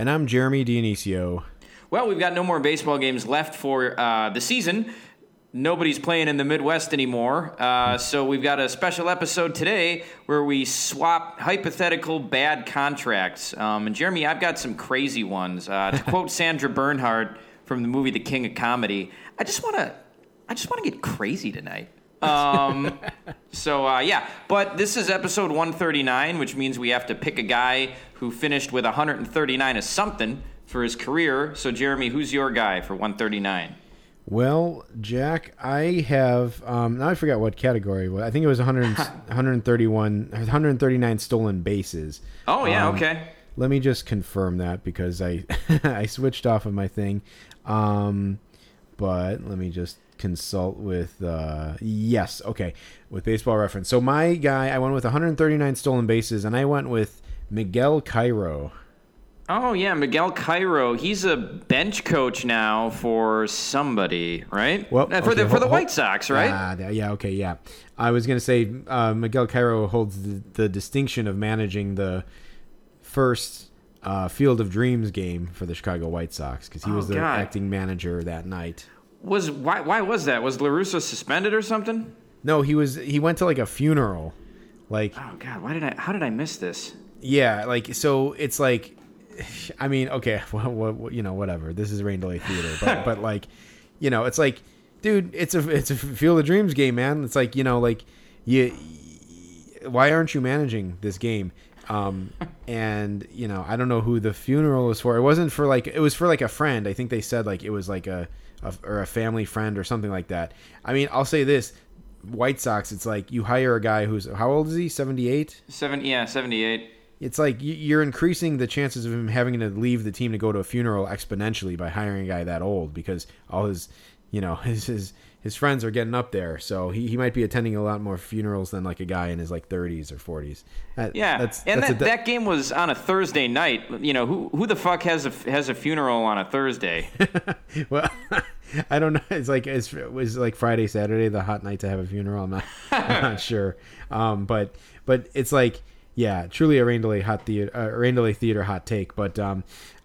And I'm Jeremy Dionisio. Well, we've got no more baseball games left for uh, the season. Nobody's playing in the Midwest anymore. Uh, so we've got a special episode today where we swap hypothetical bad contracts. Um, and Jeremy, I've got some crazy ones. Uh, to quote Sandra Bernhard from the movie The King of Comedy, I just want to, I just want to get crazy tonight. Um, so uh, yeah, but this is episode 139, which means we have to pick a guy who finished with 139 as something for his career. So Jeremy, who's your guy for 139? Well, Jack, I have um, now I forgot what category. it was. I think it was 100, 131, 139 stolen bases. Oh yeah, Um, okay. Let me just confirm that because I I switched off of my thing. Um, but let me just consult with uh, yes, okay, with Baseball Reference. So my guy, I went with 139 stolen bases, and I went with Miguel Cairo. Oh yeah, Miguel Cairo. He's a bench coach now for somebody, right? Well, Uh, for the okay, for the White Sox, right? Th- yeah, okay, yeah. I was gonna say uh, Miguel Cairo holds the, the distinction of managing the first uh, Field of Dreams game for the Chicago White Sox because he Oh, was the God. acting manager that night. Was why why was that? Was La Russa suspended or something? No, he was. He went to like a funeral, like Oh God, why did I? How did I miss this? yeah, like so. It's like, I mean, okay, well, what, you know, whatever. This is Rain Delay Theater, but but like, you know, it's like, dude, it's a it's a Field of Dreams game, man. It's like you know, like you, why aren't you managing this game? Um, and you know, I don't know who the funeral was for. It wasn't for like it was for like a friend. I think they said like it was like a, a or a family friend or something like that. I mean, I'll say this. White Sox, it's like you hire a guy who's how old is he? Seventy eight Seven, yeah, seventy-eight. it's like you're increasing the chances of him having to leave the team to go to a funeral exponentially by hiring a guy that old because all his you know his his, his friends are getting up there so he, he might be attending a lot more funerals than like a guy in his like 30s or 40s That- Yeah, that's, and that's that, a, that game was on a Thursday night. You know who who the fuck has a has a funeral on a Thursday? well i don't know. It's like it's, it was like friday saturday the hot night to have a funeral. I'm not, I'm not sure. Um but but it's like yeah truly a rain delay hot theater uh, rain delay theater hot take. But um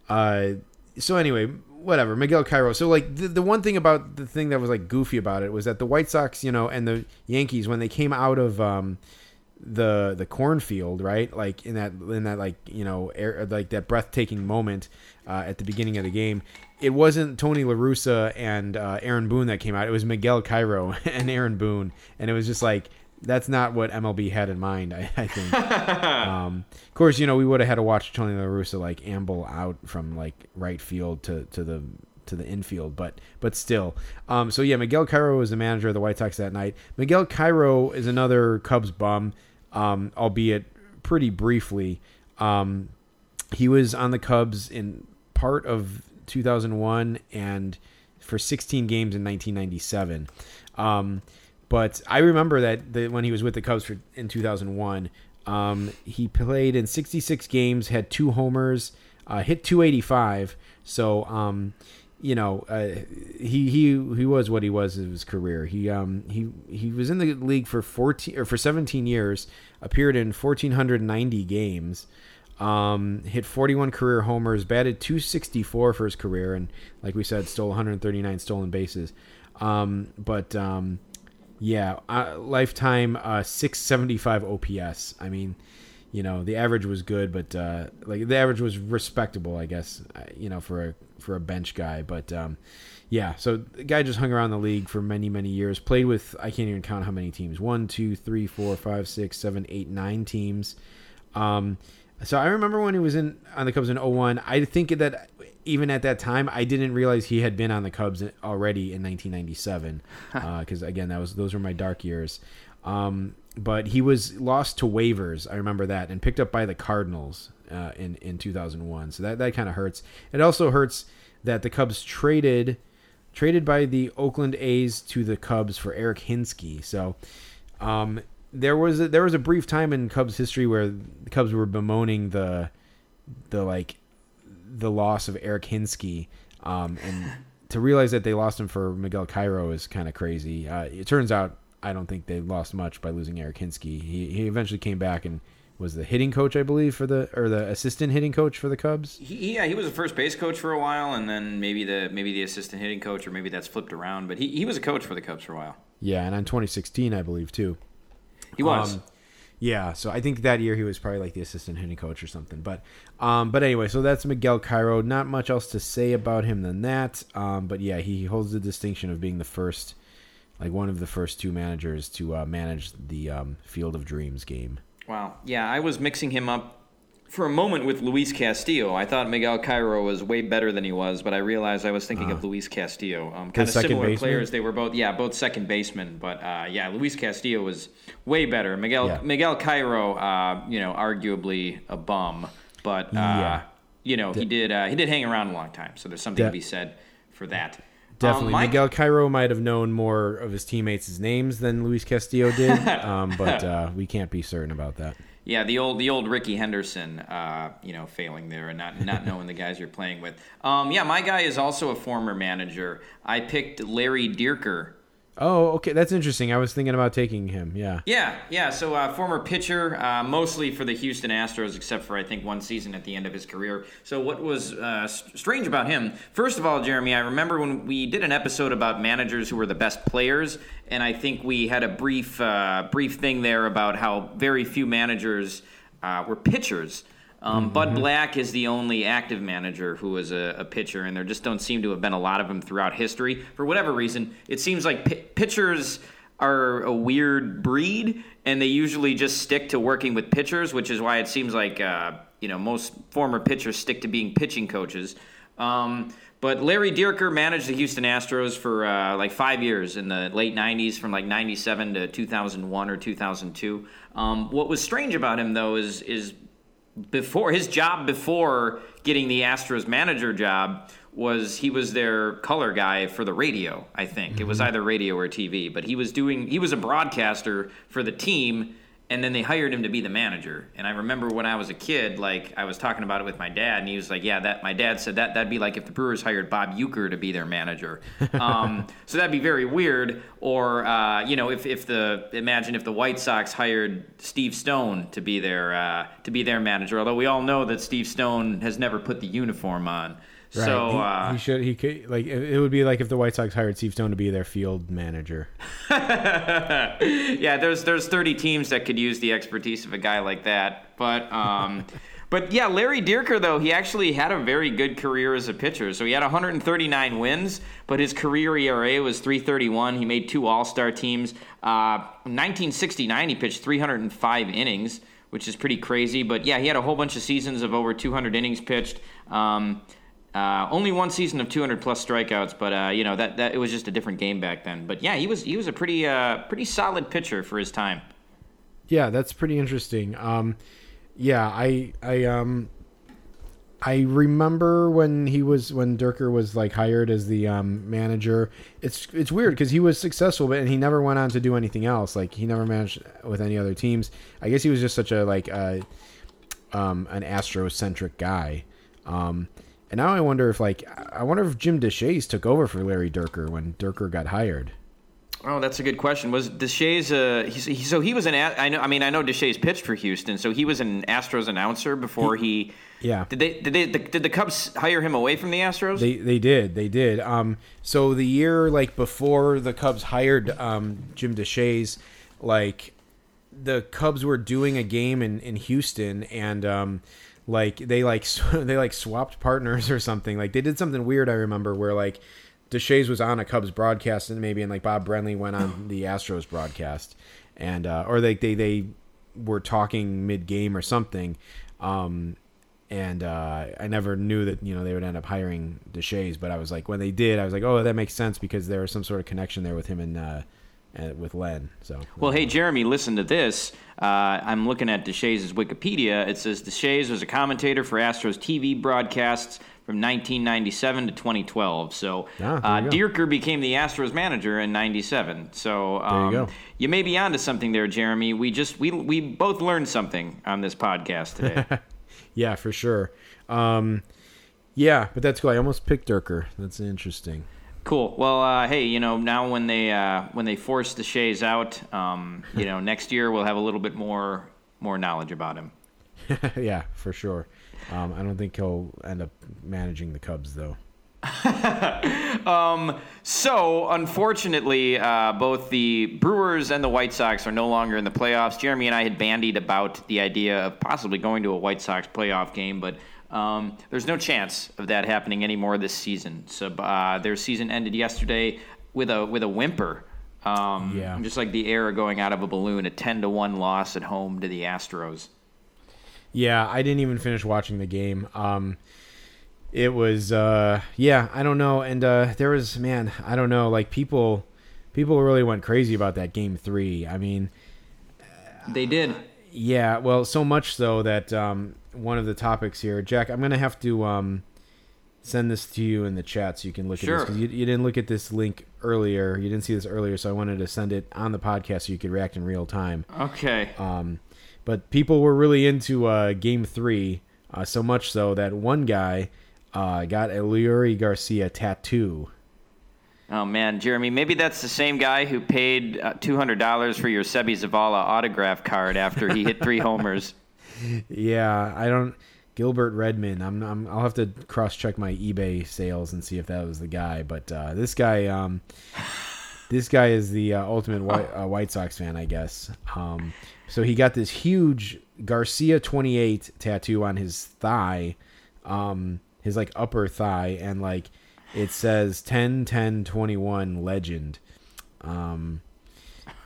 uh so anyway whatever miguel cairo so like the, the one thing about the thing that was like goofy about it was that the white sox you know and the yankees when they came out of um the the cornfield, right? Like in that in that like you know air, like that breathtaking moment uh, at the beginning of the game. It wasn't Tony La Russa and uh, Aaron Boone that came out. It was Miguel Cairo and Aaron Boone, and it was just like that's not what MLB had in mind. I, I think. um, of course, you know we would have had to watch Tony La Russa like amble out from like right field to to the to the infield, but but still. Um, so yeah, Miguel Cairo was the manager of the White Sox that night. Miguel Cairo is another Cubs bum, um, albeit pretty briefly. Um, he was on the Cubs in part of 2001 and for 16 games in 1997. But I remember that when he was with the Cubs for, in 2001, um, he played in 66 games, had two homers, uh, hit 285. So, um, you know, uh, he he he was what he was in his career. He um he he was in the league for 14 or for 17 years, appeared in 1490 games. Um, hit 41 career homers, batted 264 for his career, and like we said, stole 139 stolen bases. Um, but um, yeah, uh, lifetime uh, 675 OPS. I mean, you know, the average was good, but uh, like the average was respectable, I guess. uh, You know, for a for a bench guy, but um, yeah. So the guy just hung around the league for many many years. Played with I can't even count how many teams. One, two, three, four, five, six, seven, eight, nine teams. Um, so I remember when he was in on the Cubs in 01, I think that even at that time, I didn't realize he had been on the Cubs already in 1997. Because again, that was those were my dark years. Um, but he was lost to waivers. I remember that, and picked up by the Cardinals. uh, in in 2001. So that that kind of hurts. It also hurts that the Cubs traded traded by the Oakland A's to the Cubs for Eric Hinske. So um, there was a, there was a brief time in Cubs history where the Cubs were bemoaning the the like the loss of Eric Hinske, um, and to realize that they lost him for Miguel Cairo is kind of crazy. Uh, it turns out I don't think they lost much by losing Eric Hinske. He he eventually came back and was the hitting coach, I believe, for the or the assistant hitting coach for the Cubs. He, yeah, he was a first base coach for a while, and then maybe the maybe the assistant hitting coach, or maybe that's flipped around. But he, he was a coach for the Cubs for a while. Yeah, and in 2016, I believe too. He was. Um, yeah, so I think that year he was probably like the assistant hitting coach or something. But, um, but anyway, so that's Miguel Cairo. Not much else to say about him than that. Um, but yeah, he holds the distinction of being the first, like one of the first two managers to uh, manage the um, Field of Dreams game. Wow. Yeah, I was mixing him up for a moment with Luis Castillo. I thought Miguel Cairo was way better than he was, but I realized I was thinking of Luis Castillo. Um, kind of similar baseman? players. They were both, yeah, both second basemen. But uh, yeah, Luis Castillo was way better. Miguel Yeah. Miguel Cairo, uh, you know, arguably a bum, but uh, Yeah. you know, he did uh, he did hang around a long time. So there's something De- to be said for that. Definitely, Um, my- Miguel Cairo might have known more of his teammates' names than Luis Castillo did, um, but uh, we can't be certain about that. Yeah, the old the old Rickey Henderson, uh, you know, failing there and not not knowing the guys you're playing with. Um, yeah, my guy is also a former manager. I picked Larry Dierker. Oh, okay, that's interesting. I was thinking about taking him. Yeah. Yeah, yeah. So uh, former pitcher, uh, mostly for the Houston Astros, except for I think one season at the end of his career. So what was uh, strange about him? First of all, Jeremy, I remember when we did an episode about managers who were the best players, and I think we had a brief uh, brief thing there about how very few managers uh, were pitchers. Um, Bud Black is the only active manager who was a, a pitcher, and there just don't seem to have been a lot of them throughout history. For whatever reason, it seems like pi- pitchers are a weird breed, and they usually just stick to working with pitchers, which is why it seems like uh, you know most former pitchers stick to being pitching coaches. Um, but Larry Dierker managed the Houston Astros for uh, like five years in the late '90s, from like '97 to 2001 or 2002. Um, what was strange about him, though, is is before his job before getting the Astros manager job was he was their color guy for the radio, I think. It was mm-hmm. either radio or TV, but he was doing he was a broadcaster for the team and then they hired him to be the manager. And I remember when I was a kid, like I was talking about it with my dad, and he was like, "Yeah, that." My dad said that that'd be like if the Brewers hired Bob Uecker to be their manager. Um, so that'd be very weird. Or uh, you know, if if the imagine if the White Sox hired Steve Stone to be their uh, to be their manager. Although we all know that Steve Stone has never put the uniform on. So he, uh, he should. He could like it would be like if the White Sox hired Steve Stone to be their field manager. yeah, there's there's 30 teams that could use the expertise of a guy like that. But um, but yeah, Larry Dierker though he actually had a very good career as a pitcher. So he had 139 wins, but his career ERA was 3.31. He made two All-Star teams. Uh, 1969 he pitched 305 innings, which is pretty crazy. But yeah, he had a whole bunch of seasons of over 200 innings pitched. Um, uh, only one season of 200 plus strikeouts, but uh, you know that, that it was just a different game back then. But yeah, he was he was a pretty uh, pretty solid pitcher for his time. Yeah, that's pretty interesting. Um, yeah, I I um I remember when he was when Dierker was like hired as the um, manager. It's it's weird because he was successful, but and he never went on to do anything else. Like he never managed with any other teams. I guess he was just such a like um, an Astro-centric guy. Um, and now I wonder if like I wonder if Jim Deshaies took over for Larry Dierker when Dierker got hired. Oh, that's a good question. Was Deshaies? Uh, he, so he was an. I know. I mean, I know Deshaies pitched for Houston, so he was an Astros announcer before he. Yeah. Did they? Did they? Did the Cubs hire him away from the Astros? They they did they did. Um, so the year like before the Cubs hired um, Jim Deshaies, like the Cubs were doing a game in, in Houston and um, like they like they like swapped partners or something. Like they did something weird. I remember where like Deshaies was on a Cubs broadcast and maybe and like Bob Brenly went on the Astros broadcast and uh, or like they they were talking mid game or something. Um, and uh, I never knew that you know they would end up hiring Deshaies, but I was like when they did, I was like, oh, that makes sense because there was some sort of connection there with him and uh, uh, with Len. So Well, hey, Jeremy, listen to this. Uh, I'm looking at Deshaies' Wikipedia. It says Deshaies was a commentator for Astros TV broadcasts from 1997 to 2012. So Ah, uh, Dierker became the Astros manager in 97. So um, go. you may be onto something there, Jeremy. We just we we both learned something on this podcast today. yeah, for sure. Um, yeah, but that's cool. I almost picked Dierker. That's interesting. Cool. Well, uh, hey, you know, now when they uh, when they force Deshaies out, um, you know, next year we'll have a little bit more more knowledge about him. yeah, for sure. Um, I don't think he'll end up managing the Cubs though. So, unfortunately, uh, both the Brewers and the White Sox are no longer in the playoffs. Jeremy and I had bandied about the idea of possibly going to a White Sox playoff game, but um, there's no chance of that happening anymore this season. So, uh, their season ended yesterday with a with a whimper. Um, Yeah. just like the air going out of a balloon, a ten to one loss at home to the Astros. Yeah, I didn't even finish watching the game. Um, it was uh, yeah, I don't know, and uh, there was man, I don't know, like people, people really went crazy about that game three. I mean, They did. yeah, well, so much so that um, one of the topics here, Jack, I'm gonna have to um, send this to you in the chat so you can look at this because you, you didn't look at this link earlier. You didn't see this earlier, so I wanted to send it on the podcast so you could react in real time. Okay. Um, but people were really into uh, Game Three, uh, so much so that one guy uh, got a Leury Garcia tattoo. Oh man, Jeremy, maybe that's the same guy who paid uh, two hundred dollars for your Seby Zavala autograph card after he hit three homers. Yeah, I don't. Gilbert Redmond. I'm, I'm. I'll have to cross check my eBay sales and see if that was the guy. But uh, this guy, um, this guy is the uh, ultimate White, uh, White Sox fan, I guess. Um, so he got this huge Garcia 28 tattoo on his thigh, um, his like upper thigh, and like it says 10 10 21 legend. Um,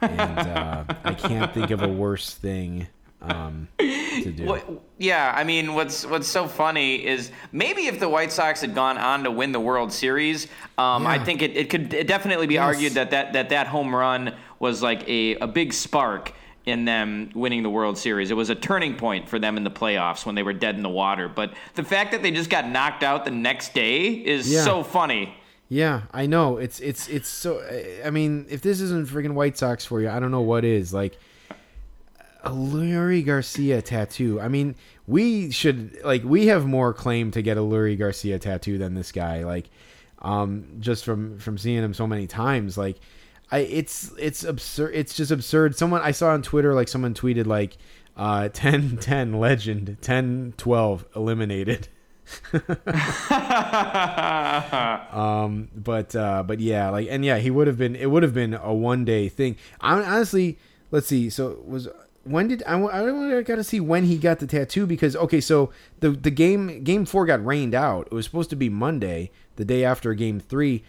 and uh, I can't think of a worse thing um, to do. What, yeah, I mean, what's what's so funny is maybe if the White Sox had gone on to win the World Series, um, I think it, it could definitely be Yes. argued that, that that that home run was like a, a big spark in them winning the World Series. It was a turning point for them in the playoffs when they were dead in the water. But the fact that they just got knocked out the next day is Yeah. so funny. Yeah, I know. It's it's it's so. I mean, if this isn't freaking White Sox for you, I don't know what is. Like a Leury Garcia tattoo. I mean, we should like we have more claim to get a Leury Garcia tattoo than this guy. Like, um, just from from seeing him so many times, like. I, it's it's absurd. It's just absurd. Someone I saw on Twitter, like someone tweeted, like uh, 10 10 legend, 10 12 eliminated. um, but uh, but yeah, like and yeah, he would have been. It would have been a one day thing. I honestly, let's see. So was when did I? I, got to see when he got the tattoo because okay, so the the game game four got rained out. It was supposed to be Monday, the day after game three.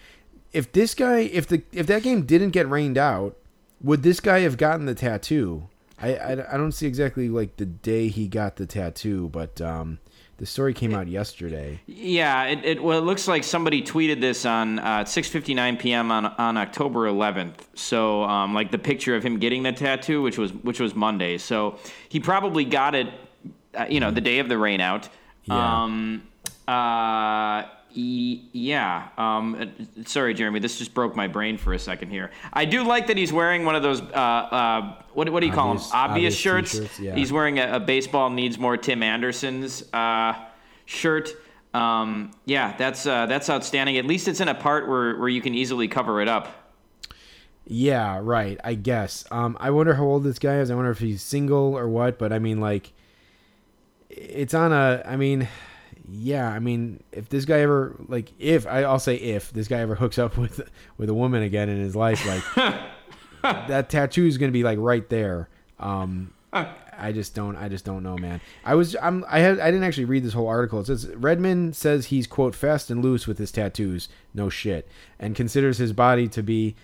If this guy, if the if that game didn't get rained out, would this guy have gotten the tattoo? I, I, I don't see exactly like the day he got the tattoo, but um, the story came out yesterday. Yeah, it, it well, it looks like somebody tweeted this on uh, 6:59 p.m. on on October 11th. So, um, like the picture of him getting the tattoo, which was which was Monday. So he probably got it, uh, you know, the day of the rain out. Yeah. Um, uh, e- yeah. Um, uh, sorry, Jeremy. This just broke my brain for a second here. I do like that he's wearing one of those. Uh, uh, what, what do you call them? Obvious- Obvious, obvious shirts. t-shirts, yeah. He's wearing a, a baseball needs more Tim Anderson's uh, shirt. Um, yeah, that's uh, that's outstanding. At least it's in a part where, where you can easily cover it up. Yeah, right. I guess. Um, I wonder how old this guy is. I wonder if he's single or what. But I mean, like, it's on a. I mean, yeah. I mean, if this guy ever like, if I, I'll say if this guy ever hooks up with with a woman again in his life, like that tattoo is gonna be like right there. Um, I just don't. I just don't know, man. I was. I'm. I had. I didn't actually read this whole article. It says Redmond says he's quote fast and loose with his tattoos. No shit, and considers his body to be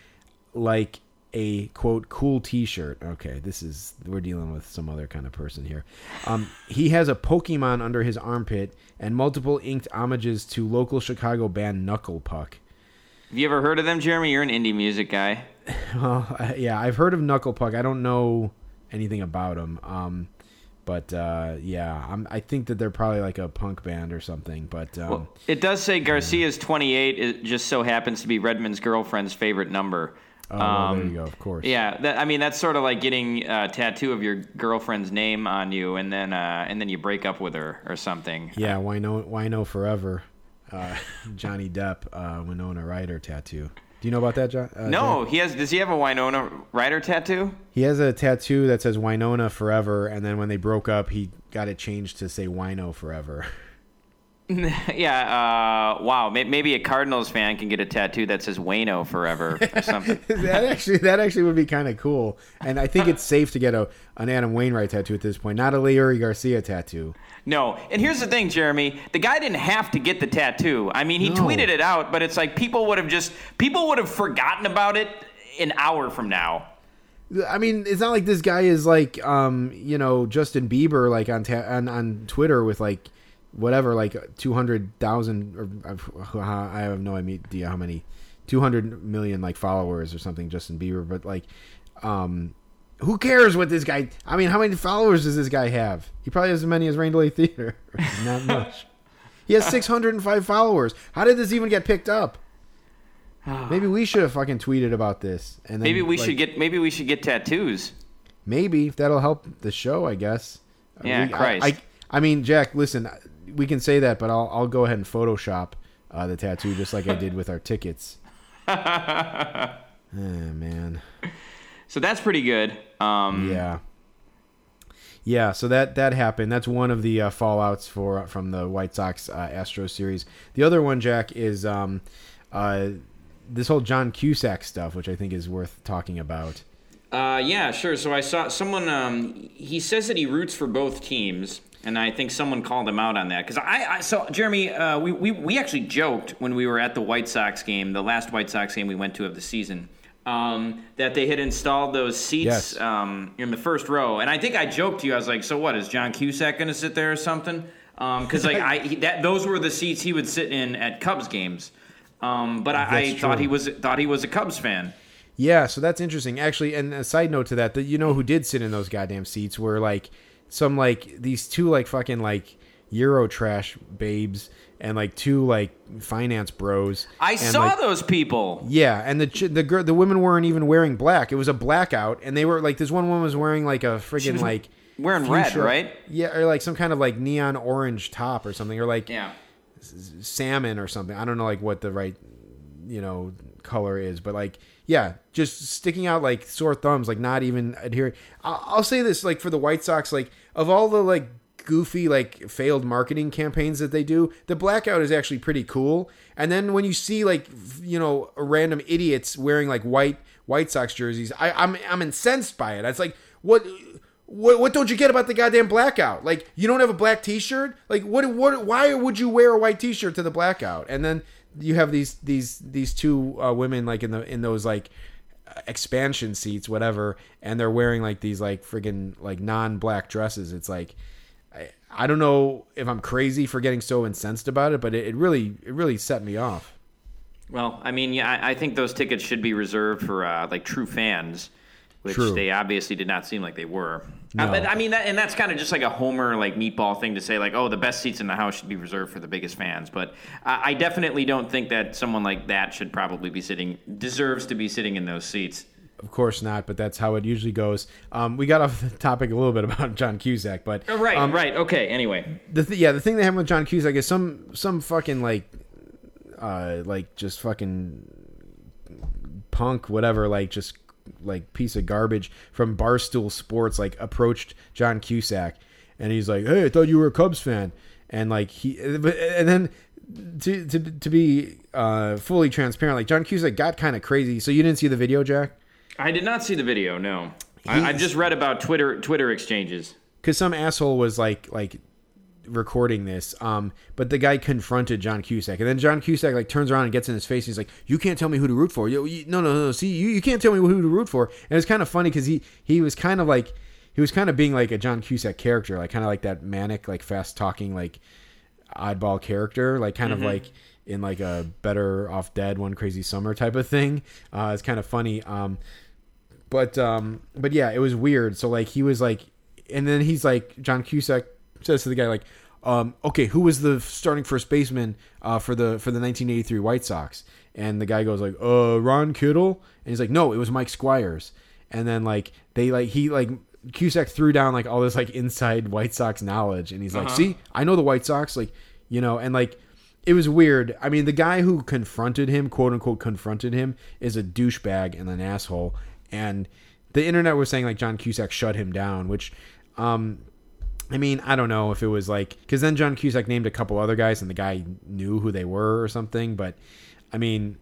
like a quote cool T-shirt. Okay, this is we're dealing with some other kind of person here. Um, he has a Pokemon under his armpit and multiple inked homages to local Chicago band Knuckle Puck. Have you ever heard of them, Jeremy? You're an indie music guy. well, I- yeah, I've heard of Knuckle Puck. I don't know anything about them. Um, but uh, yeah, I'm, I think that they're probably like a punk band or something. But um, Well, it does say Garcia's 28. It just so happens to be Redmond's girlfriend's favorite number. Oh, well, there Um, you go. Of course. Yeah, that, I mean that's sort of like getting a tattoo of your girlfriend's name on you, and then uh, and then you break up with her or something. Yeah, why no? Why no forever? Uh, Johnny Depp, uh, Winona Ryder tattoo. Do you know about that, John? Uh, No, he has. Does he have a Winona Ryder tattoo? he has a tattoo that says Winona forever, and then when they broke up, he got it changed to say Wino forever. yeah. Uh, wow. Maybe a Cardinals fan can get a tattoo that says Waino forever or something. that actually, that actually would be kind of cool, and I think it's safe to get a an Adam Wainwright tattoo at this point, not a Larry Garcia tattoo. No, and here's the thing, Jeremy. The guy didn't have to get the tattoo. I mean, he No. tweeted it out, but it's like people would have just people would have forgotten about it an hour from now. I mean, it's not like this guy is like, um, you know, Justin Bieber, like on ta- on, on Twitter with like whatever, like two hundred thousand or I have no idea how many, two hundred million like followers or something. Justin Bieber, but like, um, who cares what this guy? I mean, how many followers does this guy have? He probably has as many as Rain Delay Theater. not much. He has six hundred and five followers. How did this even get picked up? Maybe we should have fucking tweeted about this, and then, Maybe we like, should get maybe we should get tattoos. Maybe that'll help the show, I guess. Yeah, We- I- Christ. I, I, mean, Jack, listen, we can say that, but I'll I'll go ahead and Photoshop uh, the tattoo just like I did with our tickets. Ah, man, So that's pretty good. Um, yeah, yeah. So that that happened. That's one of the uh, fallouts for from the White Sox uh, Astro series. The other one, Jack, is um, uh, this whole John Cusack stuff, which I think is worth talking about. Uh, yeah, sure. So I saw someone. Um, he says that he roots for both teams, and I think someone called him out on that because I, I. So Jeremy, uh, we, we we actually joked when we were at the White Sox game, the last White Sox game we went to of the season. Um, that they had installed those seats Yes. um, in the first row, and I think I joked to you. I was like, "So what? Is John Cusack going to sit there or something?" Because like I he, that those were the seats he would sit in at Cubs games. Um, but I, I thought he was thought he was a Cubs fan. Yeah, so that's interesting. Actually, and a side note to that, that you know who did sit in those goddamn seats were like some like these two like fucking like Euro trash babes and like two like finance bros. I and, saw like, those people. Yeah, and the ch- the girl, the women weren't even wearing black. It was a blackout, and they were like this one woman was wearing like a friggin' like wearing red, fuchsia- right? Yeah, or like some kind of like neon orange top or something, or like Yeah. salmon or something. I don't know like what the right you know color is, but like yeah, just sticking out like sore thumbs, like not even adhering. I'll, say this like for the White Sox, like of all the like goofy like failed marketing campaigns that they do, the blackout is actually pretty cool. And then when you see like you know random idiots wearing like white White Sox jerseys, I, I'm I'm incensed by it. It's like what. What, what don't you get about the goddamn blackout? Like you don't have a black T-shirt. Like what? What? Why would you wear a white T-shirt to the blackout? And then you have these these these two uh, women like in the in those like expansion seats, whatever, and they're wearing like these like friggin' like non-black dresses. It's like I, I don't know if I'm crazy for getting so incensed about it, but it, it really it really set me off. Well, I mean, yeah, I, I think those tickets should be reserved for uh, like true fans, which True. they obviously did not seem like they were. No. Uh, but I mean, that, and that's kind of just like a homer like meatball thing to say, like, oh, the best seats in the house should be reserved for the biggest fans. But I, I definitely don't think that someone like that should probably be sitting deserves to be sitting in those seats. Of course not, but that's how it usually goes. Um, we got off the topic a little bit about John Cusack, but Oh, right, um, right, okay. Anyway, the th- yeah, the thing that happened with John Cusack is some some fucking like uh like just fucking punk whatever like just like piece of garbage from Barstool Sports like approached John Cusack and he's like, "Hey, I thought you were a Cubs fan." And like he and then to to to be uh fully transparent, like John Cusack got kind of crazy. So you didn't see the video, Jack? I did not see the video. No, I, I just read about Twitter Twitter exchanges. because some asshole was like like recording this um but the guy confronted john cusack and then john cusack like turns around and gets in his face he's like you can't tell me who to root for you, you no no no see you, you can't tell me who to root for and it's kind of funny because he he was kind of like he was kind of being like a john cusack character like kind of like that manic like fast talking like oddball character like kind of like in like a better off dead one crazy summer type of thing. Uh, it's kind of funny. Um, but um, but yeah, it was weird. So like he was like, and then he's like John Cusack says to the guy like, um, okay, who was the starting first baseman uh, for the for the 1983 White Sox? And the guy goes like, uh, Ron Kittle, and he's like, no, it was Mike Squires. And then like they like he like Cusack threw down like all this like inside White Sox knowledge, and he's like, see, I know the White Sox, like you know, and like it was weird. I mean, the guy who confronted him, quote unquote, confronted him, is a douchebag and an asshole. And the internet was saying like John Cusack shut him down, which, um, I mean, I don't know if it was like because then John Cusack named a couple other guys and the guy knew who they were or something. But I mean,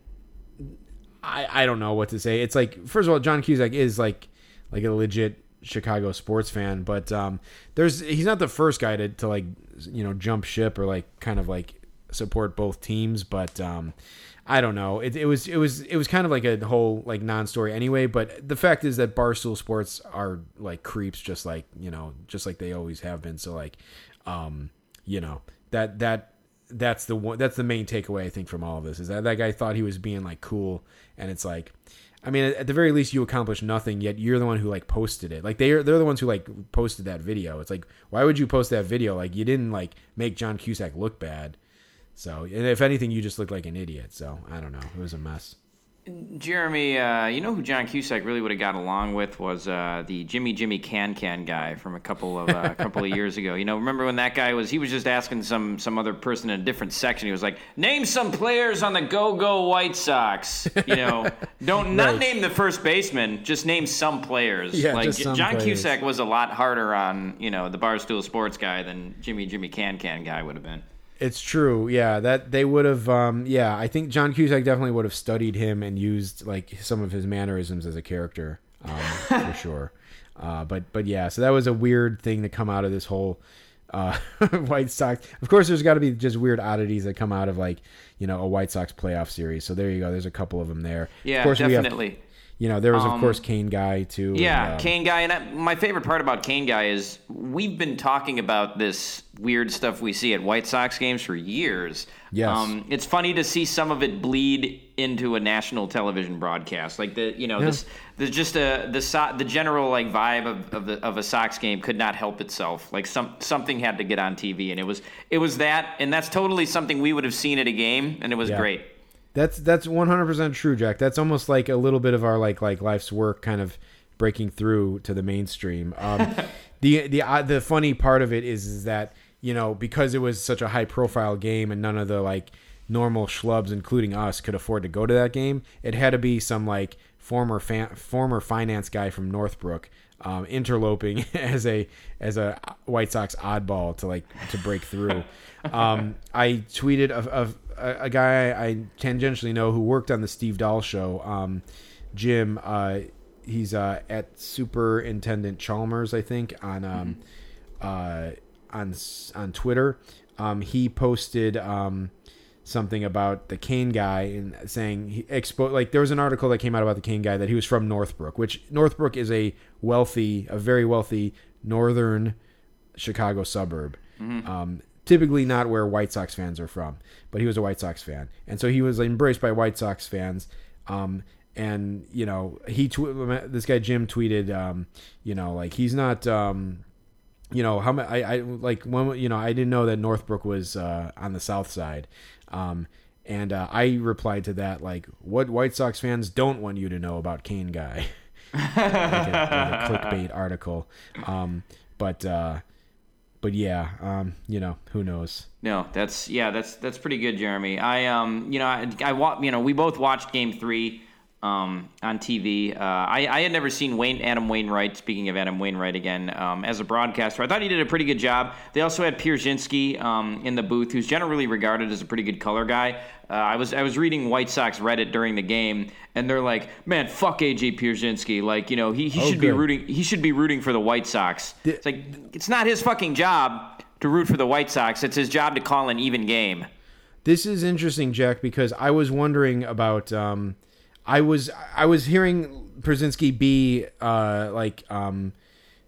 I I don't know what to say. It's like first of all, John Cusack is like like a legit Chicago sports fan, but um, there's he's not the first guy to to like you know jump ship or like kind of like support both teams, but um, I don't know. It, it was it was it was kind of like a whole like non-story anyway. But the fact is that Barstool Sports are like creeps, just like you know, just like they always have been. So like, um, you know that that that's the one that's the main takeaway I think from all of this is that that guy thought he was being like cool, and it's like. I mean, at the very least, you accomplished nothing. Yet you're the one who like posted it. Like they're they're the ones who like posted that video. It's like, why would you post that video? Like you didn't like make John Cusack look bad. So, and if anything, you just look like an idiot. So, I don't know. It was a mess. Jeremy, uh, you know who John Cusack really would have got along with was uh, the Jimmy Jimmy Can Can guy from a couple of uh, a couple of years ago. You know, remember when that guy was? He was just asking some some other person in a different section. He was like, "Name some players on the Go Go White Sox." You know, don't not Right. name the first baseman, just name some players. Yeah, like John players. Cusack was a lot harder on you know the Barstool Sports guy than Jimmy Jimmy Can Can guy would have been. It's true. Yeah, that they would have. Um, yeah, I think John Cusack definitely would have studied him and used like some of his mannerisms as a character, um, for sure. Uh, but but yeah, so that was a weird thing to come out of this whole uh, White Sox. Of course, there's got to be just weird oddities that come out of like you know a White Sox playoff series. So there you go. There's a couple of them there. Yeah, of course, definitely. You know, there was of um, course Kane guy too. Yeah, and, um, Kane guy, and I, my favorite part about Kane guy is we've been talking about this weird stuff we see at White Sox games for years. Yes. Um, it's funny to see some of it bleed into a national television broadcast. Like the, you know, this, there's just a the so- the general like vibe of, of the of a Sox game could not help itself. Like some something had to get on TV, and it was it was that, and that's totally something we would have seen at a game, and it was Yeah. great. That's that's one hundred percent true, Jack. That's almost like a little bit of our like like life's work, kind of breaking through to the mainstream. Um, the the uh, the funny part of it is is that you know because it was such a high profile game and none of the like normal schlubs, including us, could afford to go to that game. It had to be some like former fan, former finance guy from Northbrook. Um, interloping as a as a White Sox oddball to like to break through. Um, I tweeted of, of a, a guy I tangentially know who worked on the Steve Dahl show. Um, Jim, uh, he's uh, at Superintendent Chalmers, I think, on um, uh, on on Twitter. Um, he posted um, something about the Kane guy and saying he expo- like there was an article that came out about the Kane guy that he was from Northbrook, which Northbrook is a wealthy, a very wealthy northern Chicago suburb. Um, typically not where White Sox fans are from, but he was a White Sox fan, and so he was embraced by White Sox fans. Um, and you know, he tw- this guy Jim tweeted, um, you know, like he's not. Um, you know how ma- I, I like when you know I didn't know that Northbrook was uh, on the south side, um, and uh, I replied to that like, "What White Sox fans don't want you to know about Kane guy," like, a, like a clickbait article, um, but uh, but yeah, um, you know who knows. No, that's yeah, that's that's pretty good, Jeremy. I um, you know, I, I you know, we both watched Game Three um, on TV. Uh, I I had never seen Wayne Adam Wainwright. Speaking of Adam Wainwright again, um, as a broadcaster, I thought he did a pretty good job. They also had Pierzynski um, in the booth, who's generally regarded as a pretty good color guy. Uh, I was I was reading White Sox Reddit during the game, and they're like, "Man, fuck AJ Pierzynski. Like, you know, he, he Oh, should be rooting. He should be rooting for the White Sox. It's like it's not his fucking job to root for the White Sox. It's his job to call an even game. This is interesting, Jack, because I was wondering about. Um, I was I was hearing Pierzynski be uh, like um,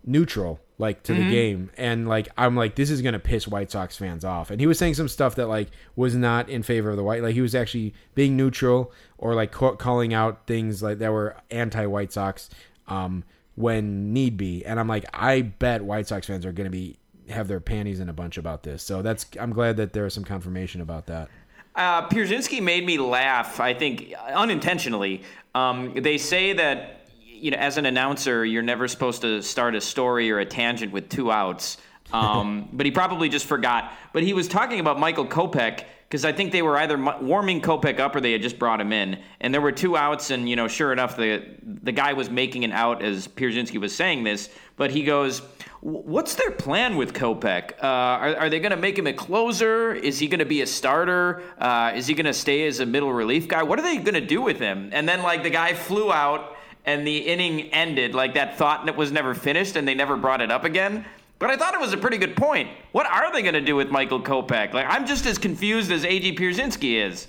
neutral like to Mm-hmm. the game. And like i'm like this is gonna piss white sox fans off. And he was saying some stuff that like was not in favor of the white like he was actually being neutral or like ca- calling out things like that were anti-white sox um when need be. And i'm like i bet white sox fans are gonna be have their panties in a bunch about this. So that's i'm glad that there's some confirmation about that Uh, Pierzynski made me laugh. I think unintentionally. Um, they say that you know, as an announcer, you're never supposed to start a story or a tangent with two outs. Um, but he probably just forgot. But he was talking about Michael Kopech because I think they were either warming Kopech up or they had just brought him in, and there were two outs. And you know, sure enough, the the guy was making an out as Pierzynski was saying this. But he goes, "What's their plan with Kopech? Uh, are, are they going to make him a closer? Is he going to be a starter? Uh, is he going to stay as a middle relief guy? What are they going to do with him?" And then like the guy flew out, and the inning ended. Like that thought was never finished, and they never brought it up again. But I thought it was a pretty good point. What are they going to do with Michael Kopech? Like I'm just as confused as A.J. Pierzynski is.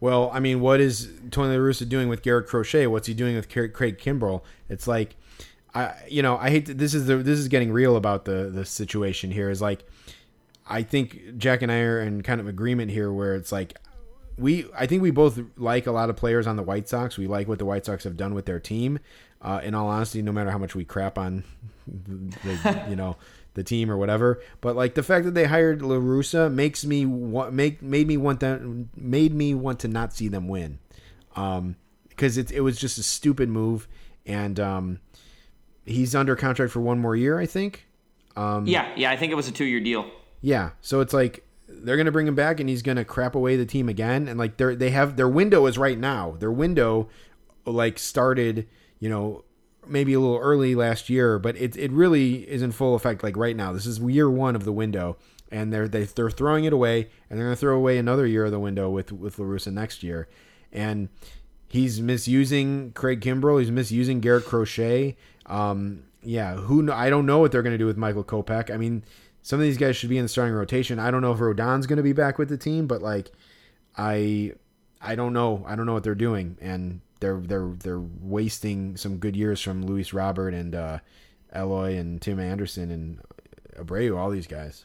Well, I mean, what is Tony La Russa doing with Garrett Crochet? What's he doing with Craig Kimbrel? It's like, I you know I hate to, this is the this is getting real about the the situation here. Is like, I think Jack and I are in kind of agreement here where it's like. We, I think we both like a lot of players on the White Sox. We like what the White Sox have done with their team. Uh, in all honesty, no matter how much we crap on, the, you know, the team or whatever. But like the fact that they hired La Russa makes me want make made me want that made me want to not see them win, um, because it it was just a stupid move, and um, he's under contract for one more year, I think. Um, yeah, yeah, I think it was a two-year deal. Yeah, so it's like they're gonna bring him back, and he's gonna crap away the team again, and like they're they have their window is right now. Their window, like started, you know, maybe a little early last year, but it it really is in full effect like right now. This is year one of the window, and they're they, they're throwing it away, and they're gonna throw away another year of the window with with La Russa next year, and he's misusing Craig Kimbrel. He's misusing Garrett Crochet. Um, yeah, who kn- I don't know what they're going to do with Michael Kopech. I mean, some of these guys should be in the starting rotation. I don't know if Rodon's going to be back with the team, but like, I, I don't know. I don't know what they're doing, and they're they're they're wasting some good years from Luis Robert and uh, Eloy and Tim Anderson and Abreu. All these guys.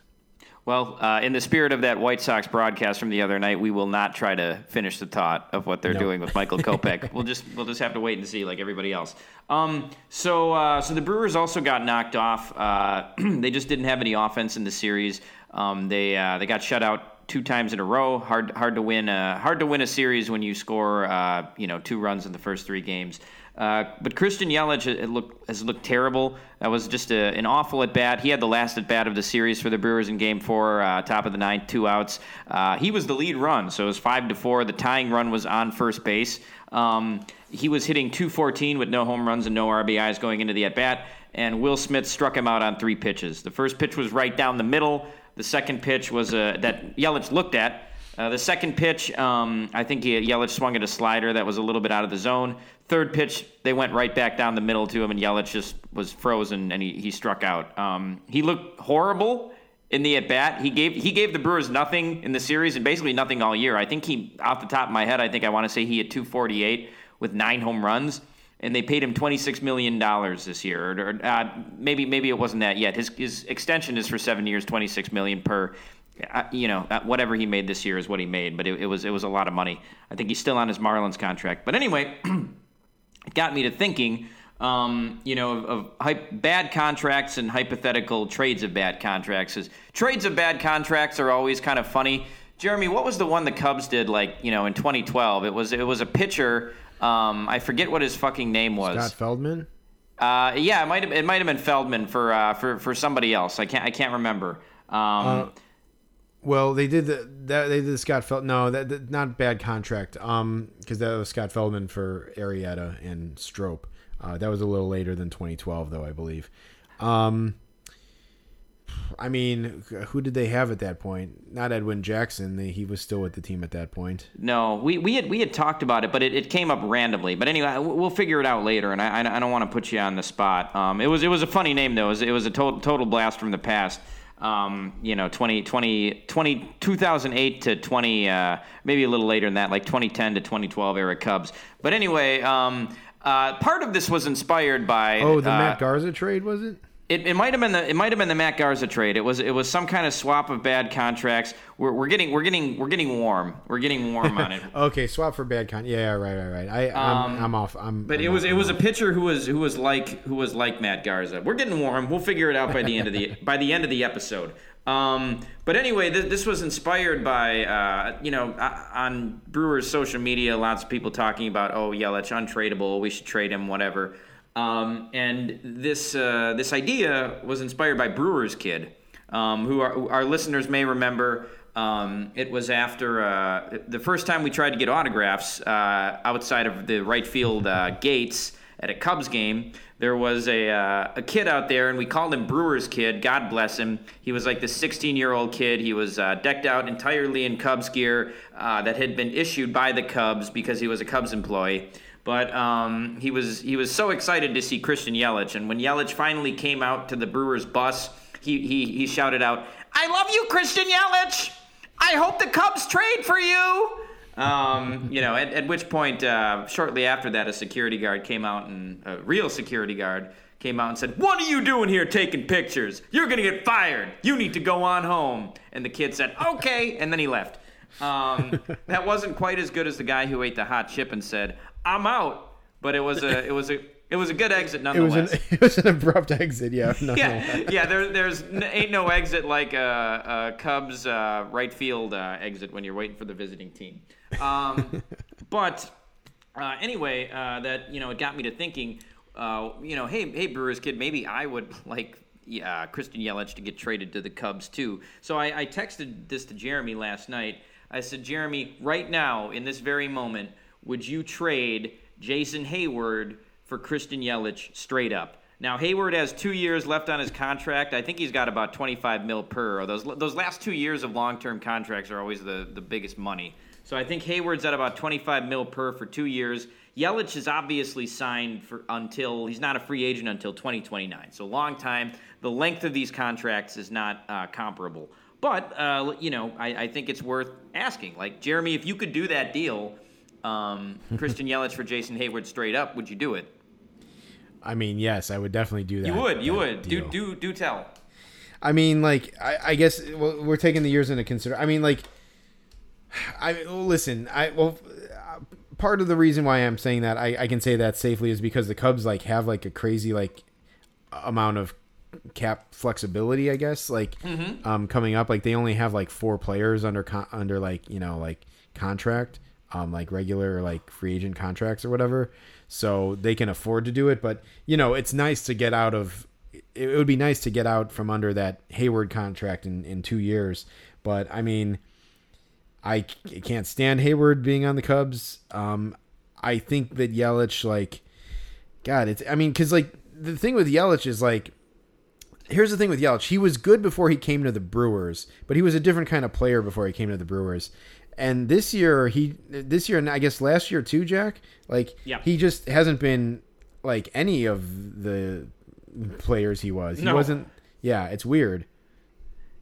Well, uh, in the spirit of that White Sox broadcast from the other night, we will not try to finish the thought of what they're No. doing with Michael Kopech. we'll just we'll just have to wait and see, like everybody else. Um, so uh, so the Brewers also got knocked off. Uh, they just didn't have any offense in the series. Um, they uh, they got shut out two times in a row. Hard hard to win. Uh, hard to win a series when you score uh, you know two runs in the first three games. Uh, but Christian Yelich it looked, has looked terrible. That was just a, an awful at bat. He had the last at bat of the series for the Brewers in Game Four, uh, top of the ninth, two outs. Uh, he was the lead run, so it was five to four. The tying run was on first base. Um, he was hitting 214 with no home runs and no RBIs going into the at bat, and Will Smith struck him out on three pitches. The first pitch was right down the middle. The second pitch was uh, that Yelich looked at. Uh, the second pitch, um, I think he, Yelich swung at a slider that was a little bit out of the zone. Third pitch, they went right back down the middle to him, and Yelich just was frozen and he, he struck out. Um, he looked horrible in the at bat. He gave he gave the Brewers nothing in the series and basically nothing all year. I think he, off the top of my head, I think I want to say he had 248 with nine home runs, and they paid him 26 million dollars this year. Or, or, uh, maybe maybe it wasn't that yet. His his extension is for seven years, 26 million per. Uh, you know, uh, whatever he made this year is what he made, but it, it was it was a lot of money. I think he's still on his Marlins contract. But anyway, got me to thinking, um, you know, of, of hy- bad contracts and hypothetical trades of bad contracts. Is trades of bad contracts are always kind of funny. Jeremy, what was the one the Cubs did like you know in 2012? It was it was a pitcher. Um, I forget what his fucking name was. Scott Feldman. Uh, yeah, it might have it might have been Feldman for uh, for for somebody else. I can't I can't remember. Um, Well, they did the that they did the Scott Feld. No, that, that not bad contract. Um, because that was Scott Feldman for Arrieta and Strop. Uh, that was a little later than 2012, though I believe. Um, I mean, who did they have at that point? Not Edwin Jackson. He was still with the team at that point. No, we, we had we had talked about it, but it, it came up randomly. But anyway, we'll we'll figure it out later, and I, I don't want to put you on the spot. Um, it was it was a funny name though. It was, it was a total total blast from the past. Um, you know, 20, 20, 20, 2008 to 20, uh, maybe a little later than that, like 2010 to 2012 era Cubs. But anyway, um, uh, part of this was inspired by. Oh, the uh, Matt Garza trade was it? It, it might have been the it might have been the Matt Garza trade. It was it was some kind of swap of bad contracts. We're, we're getting we're getting we're getting warm. We're getting warm on it. Okay, swap for bad con. Yeah, right, right, right. I, I'm, I'm off. I'm. Um, But I'm it was off. it was a pitcher who was who was like who was like Matt Garza. We're getting warm. We'll figure it out by the end of the by the end of the episode. Um, but anyway, th- this was inspired by uh, you know uh, on Brewers social media, lots of people talking about oh Yelich untradeable, we should trade him, whatever. Um, and this uh, this idea was inspired by Brewers Kid, um, who, our, our listeners may remember. Um, it was after uh, the first time we tried to get autographs uh, outside of the right field uh, gates at a Cubs game. There was a, uh, a kid out there, and we called him Brewers Kid. God bless him. He was like this 16 year old kid. He was uh, decked out entirely in Cubs gear that had been issued by the Cubs because he was a Cubs employee. But um, he was he was so excited to see Christian Yelich, and when Yelich finally came out to the Brewers bus, he he, he shouted out, "I love you, Christian Yelich! I hope the Cubs trade for you." Um, you know, at, at which point, uh, shortly after that, a security guard came out and a real security guard came out and said, "What are you doing here taking pictures? You're gonna get fired. You need to go on home." And the kid said, "Okay," and then he left. Um, that wasn't quite as good as the guy who ate the hot chip and said, "I'm out," but it was a it was a it was a good exit It was nonetheless. an it was an abrupt exit. Yeah. Yeah, yeah. There, there's ain't no exit like a, a Cubs uh, right field uh, exit when you're waiting for the visiting team. Um, but uh, anyway, uh, that you know, it got me to thinking. Uh, you know, hey, hey, Brewers kid, maybe I would like uh, Christian Yelich to get traded to the Cubs too. So I, I texted this to Jeremy last night. I said, Jeremy, right now in this very moment, would you trade Jason Heyward for Christian Yelich straight up? Now Heyward has two years left on his contract. I think he's got about 25 mil per. Those those last two years of long-term contracts are always the, the biggest money. So I think Heyward's at about 25 mil per for two years. Yelich is obviously signed for until he's not a free agent until 2029. So long time. The length of these contracts is not uh, comparable. But uh, you know, I, I think it's worth asking. Like Jeremy, if you could do that deal, um, Christian Yelich for Jason Heyward straight up, would you do it? I mean, yes, I would definitely do that. You would. You would. Do deal. do do tell. I mean, like, I, I guess well, we're taking the years into consider. I mean, like, I listen. I well, uh, part of the reason why I'm saying that I, I can say that safely is because the Cubs like have like a crazy like amount of cap flexibility. I guess like um coming up, like they only have like four players under con- under like you know like contract, um like regular like free agent contracts or whatever. So they can afford to do it, but you know it's nice to get out of it would be nice to get out from under that Heyward contract in, in two years. But I mean, I c- can't stand Heyward being on the Cubs. Um, I think that Yelich, like, God, it's, I mean, because, like, the thing with Yelich is, like, here's the thing with Yelich. He was good before he came to the Brewers, but he was a different kind of player before he came to the Brewers. And this year, he, this year, and I guess last year too, Jack, like, Yeah. he just hasn't been like any of the players he was. He No. wasn't, yeah, it's weird.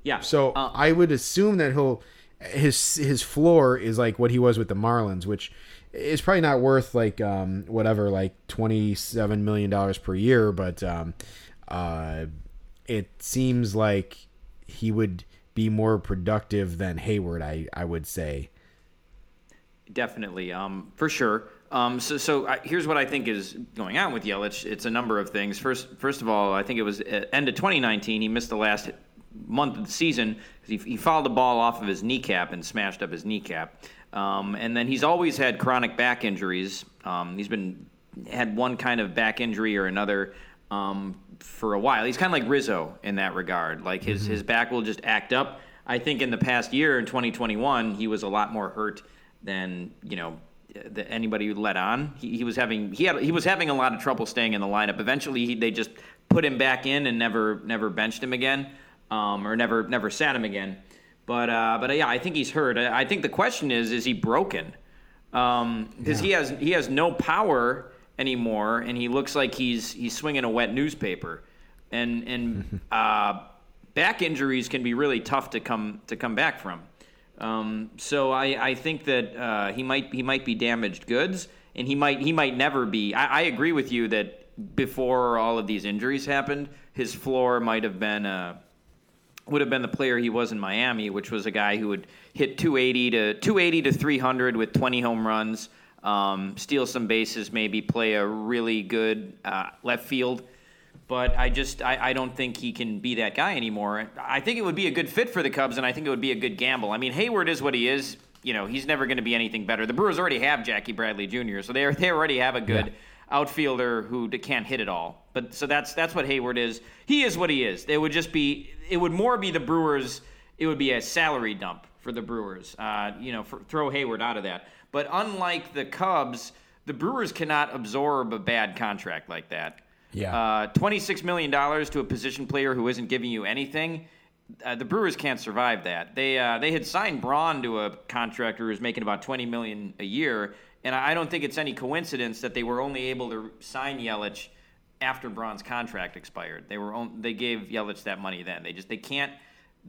Yeah. So Uh, I would assume that he'll his his floor is like what he was with the Marlins, which is probably not worth like um, whatever like twenty seven million dollars per year, but um, uh, it seems like he would be more productive than Heyward. I I would say. Definitely, um, for sure. Um, so, so I, here's what I think is going on with Yelich. It's a number of things. First, first of all, I think it was at end of 2019. He missed the last month of the season because he, he fouled the ball off of his kneecap and smashed up his kneecap. Um, and then he's always had chronic back injuries. Um, he's been had one kind of back injury or another um, for a while. He's kind of like Rizzo in that regard. Like his his back will just act up. I think in the past year in 2021, he was a lot more hurt than you know that anybody would let on. He, he was having he had he was having a lot of trouble staying in the lineup. Eventually, he, they just put him back in and never never benched him again, um, or never never sat him again. But uh, but uh, yeah, I think he's hurt. I, I think the question is, is he broken? Because he has he has no power anymore, and he looks like he's he's swinging a wet newspaper. And and uh, back injuries can be really tough to come to come back from. Um, so I, I think that uh, he might he might be damaged goods, and he might he might never be. I, I agree with you that before all of these injuries happened, his floor might have been uh, would have been the player he was in Miami, which was a guy who would hit 280 to 280 to 300 with 20 home runs, um, steal some bases, maybe play a really good uh, left field. But I just I, I don't think he can be that guy anymore. I think it would be a good fit for the Cubs, and I think it would be a good gamble. I mean, Heyward is what he is. You know, he's never going to be anything better. The Brewers already have Jackie Bradley Jr., so they they already have a good. Yeah outfielder who can't hit it all. But so that's that's what Heyward is. He is what he is. It would just be it would more be the Brewers. It would be a salary dump for the Brewers. Uh, you know, for, throw Heyward out of that. But unlike the Cubs, the Brewers cannot absorb a bad contract like that. Yeah. Uh, Twenty-six million dollars to a position player who isn't giving you anything. Uh, the Brewers can't survive that. They uh, they had signed Braun to a contractor who's making about twenty million a year, and I don't think it's any coincidence that they were only able to sign Yelich after Braun's contract expired. They were on, they gave Yelich that money then. They just they can't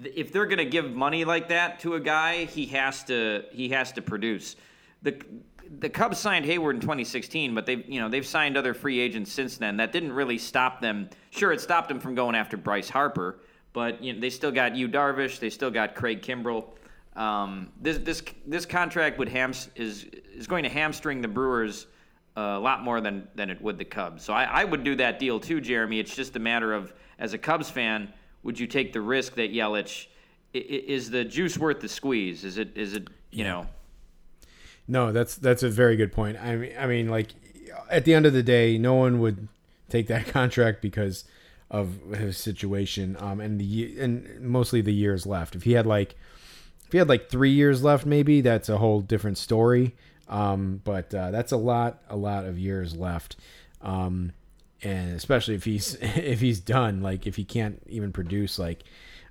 if they're going to give money like that to a guy, he has to he has to produce. The the Cubs signed Heyward in 2016, but they've you know they've signed other free agents since then. That didn't really stop them. Sure, it stopped them from going after Bryce Harper, but you know they still got Yu Darvish, they still got Craig Kimbrel. Um, this this this contract would ham is is going to hamstring the Brewers a lot more than than it would the Cubs. So I, I would do that deal too, Jeremy. It's just a matter of as a Cubs fan, would you take the risk that Yelich is the juice worth the squeeze? Is it is it you know? No, that's that's a very good point. I mean, I mean, like at the end of the day, no one would take that contract because of his situation, um, and the and mostly the years left. If he had like, if he had like three years left, maybe that's a whole different story. Um, but uh, that's a lot, a lot of years left, um, and especially if he's if he's done, like if he can't even produce, like.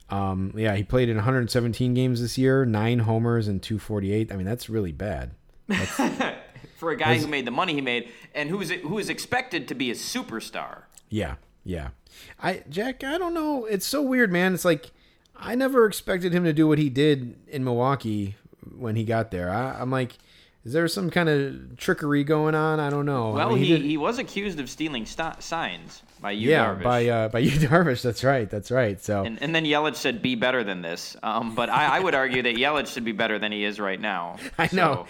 Um, yeah, he played in 117 games this year, nine homers and 248. I mean, that's really bad. For a guy who made the money he made and who is who is expected to be a superstar. Yeah, yeah. I Jack, I don't know. It's so weird, man. It's like I never expected him to do what he did in Milwaukee when he got there. I, I'm like, is there some kind of trickery going on? I don't know. I Well, mean, he, did- he was accused of stealing st- signs by you, yeah, Darvish. by uh, by Yu Darvish. That's right. That's right. So and, and then Yelich said, "Be better than this." Um, but I, I would argue that Yelich should be better than he is right now. I know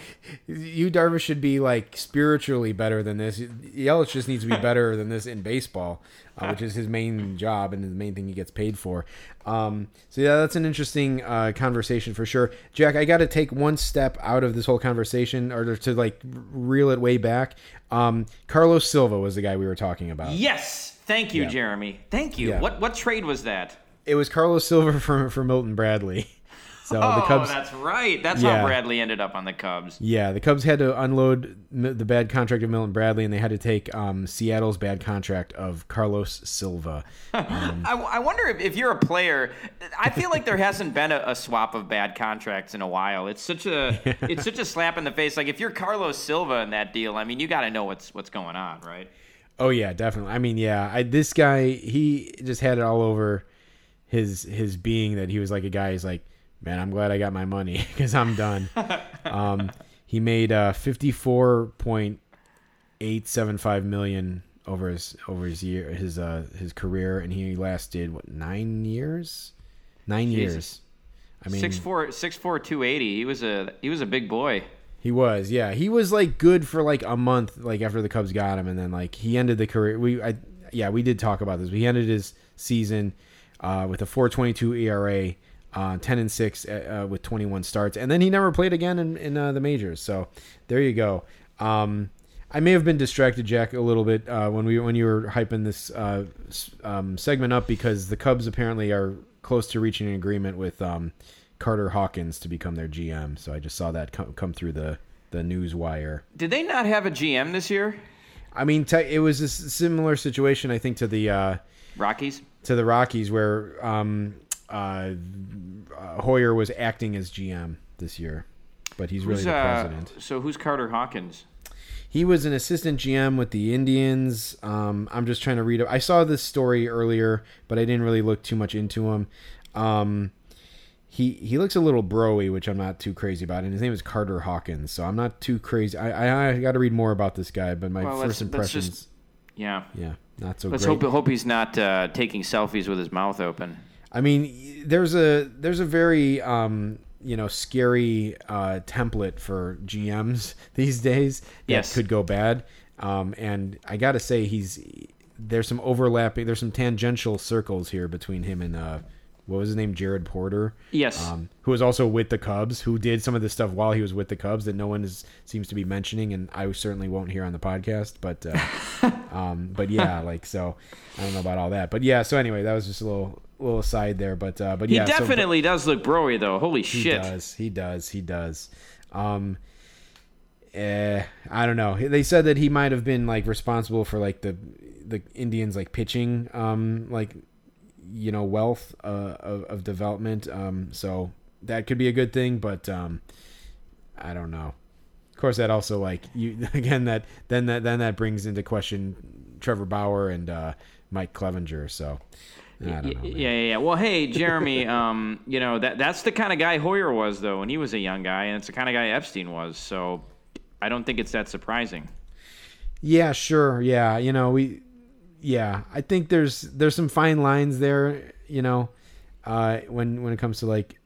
So- Yu Darvish should be like spiritually better than this. Yelich just needs to be better than this in baseball, uh, which is his main job and the main thing he gets paid for. Um, so yeah, that's an interesting uh, conversation for sure. Jack, I got to take one step out of this whole conversation, or to like reel it way back. Um, Carlos Silva was the guy we were talking about. Yes, thank you, Yeah. Jeremy. Thank you. Yeah. What what trade was that? It was Carlos Silva for for Milton Bradley. So oh, the Cubs. that's right. That's Yeah. how Bradley ended up on the Cubs. Yeah, the Cubs had to unload the bad contract of Milton Bradley, and they had to take um, Seattle's bad contract of Carlos Silva. I, I wonder if, if you're a player. I feel like there hasn't been a, a swap of bad contracts in a while. It's such a it's such a slap in the face. Like if you're Carlos Silva in that deal, I mean, you got to know what's what's going on, right? Oh yeah, definitely. I mean, yeah, I, this guy he just had it all over his his being that he was like a guy. He's like, man, I'm glad I got my money because I'm done. um, he made uh, fifty four point eight seven five million over his over his year his uh his career, and he lasted what nine years? Nine years. I mean, Six four six four two eighty. He was a he was a big boy. He was, yeah. He was like good for like a month, like after the Cubs got him, and then like he ended the career. We, I, yeah, we did talk about this. But he ended his season uh, with a 4.22 ERA, uh, 10 and six uh, uh, with 21 starts, and then he never played again in, in uh, the majors. So there you go. Um, I may have been distracted, Jack, a little bit uh, when we when you were hyping this uh, um, segment up because the Cubs apparently are close to reaching an agreement with um, Carter Hawkins to become their GM. So I just saw that come, come through the the news wire. Did they not have a GM this year? I mean, te- it was a s- similar situation, I think, to the uh, Rockies. to the Rockies, where um, uh, uh, Hoyer was acting as GM this year, but he's really Who's, the uh, president. so who's Carter Hawkins? He was an assistant GM with the Indians. Um, I'm just trying to read. I saw this story earlier, but I didn't really look too much into him. Um, he he looks a little broy, which I'm not too crazy about, and his name is Carter Hawkins. So I'm not too crazy. I I, I got to read more about this guy, but my Well, first let's- let's just- impressions, Yeah. yeah. not so Let's great. hope hope he's not uh, taking selfies with his mouth open. I mean, there's a there's a very um, you know scary uh, template for GMs these days that Yes. could go bad. Um, and I got to say, he's there's some overlapping, there's some tangential circles here between him and uh, what was his name, Jared Porter. Yes. Um, who was also with the Cubs, who did some of this stuff while he was with the Cubs that no one is, seems to be mentioning, and I certainly won't hear on the podcast. But, uh, um, but yeah, like so, I don't know about all that. But yeah, so anyway, that was just a little little aside there. But uh, but He yeah, so- definitely does look broy though. Holy he shit! He does. He does. He does. Um, eh, I don't know. They said that he might have been like responsible for like the the Indians like pitching um like you know wealth uh, of, of development. Um, so that could be a good thing, but um, I don't know. Of course, that also like you again that then that then that brings into question Trevor Bauer and uh, Mike Clevinger. So I don't know. Yeah, yeah, yeah. Well, hey, Jeremy, um, you know that that's the kind of guy Hoyer was though when he was a young guy, and it's the kind of guy Epstein was. So I don't think it's that surprising. Yeah, sure. Yeah, you know, we yeah, I think there's there's some fine lines there, you know, uh when when it comes to like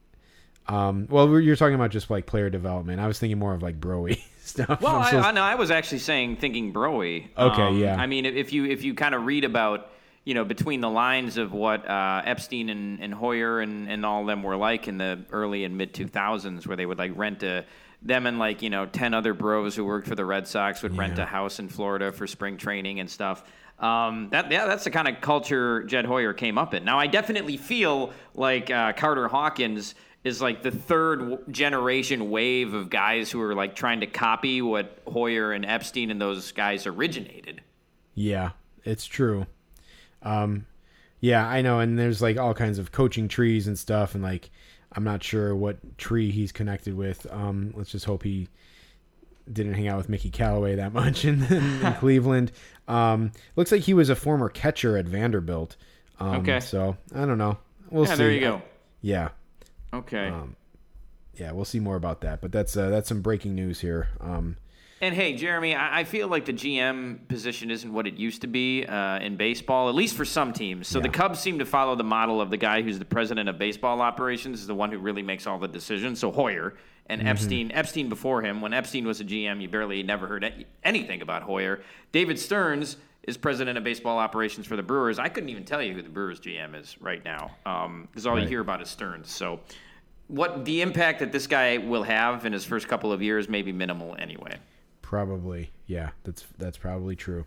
um well, you're talking about just like player development. I was thinking more of like broy stuff. Well, I, so- I, no, I was actually saying thinking broy. Okay, yeah. I mean, if- you if you kind of read about you know between the lines of what uh, Epstein and, and Hoyer and, and all them were like in the early and mid 2000s, where they would like rent a them and like you know 10 other bros who worked for the Red Sox would rent a house in Florida for spring training and stuff. Um, that yeah, that's the kind of culture Jed Hoyer came up in. Now, I definitely feel like uh, Carter Hawkins is like the third generation wave of guys who are like trying to copy what Hoyer and Epstein and those guys originated. Yeah, it's true. Um, yeah, I know, and there's like all kinds of coaching trees and stuff, and like I'm not sure what tree he's connected with. Um, let's just hope he didn't hang out with Mickey Callaway that much in, in Cleveland. Um, looks like he was a former catcher at Vanderbilt. Um, Okay. So I don't know. We'll Yeah, see. there you go. Yeah, Okay. Um, yeah, we'll see more about that. But that's uh, that's some breaking news here. Um, And hey, Jeremy, I I feel like the GM position isn't what it used to be uh, in baseball, at least for some teams. So the Cubs seem to follow the model of the guy who's the president of baseball operations, is the one who really makes all the decisions. So Hoyer and Epstein, Epstein before him. When Epstein was a GM, you barely never heard anything about Hoyer. David Stearns is president of baseball operations for the Brewers. I couldn't even tell you who the Brewers GM is right now, because all you hear about is Stearns. So. What the impact that this guy will have in his first couple of years may be minimal anyway. Probably, yeah. That's that's probably true.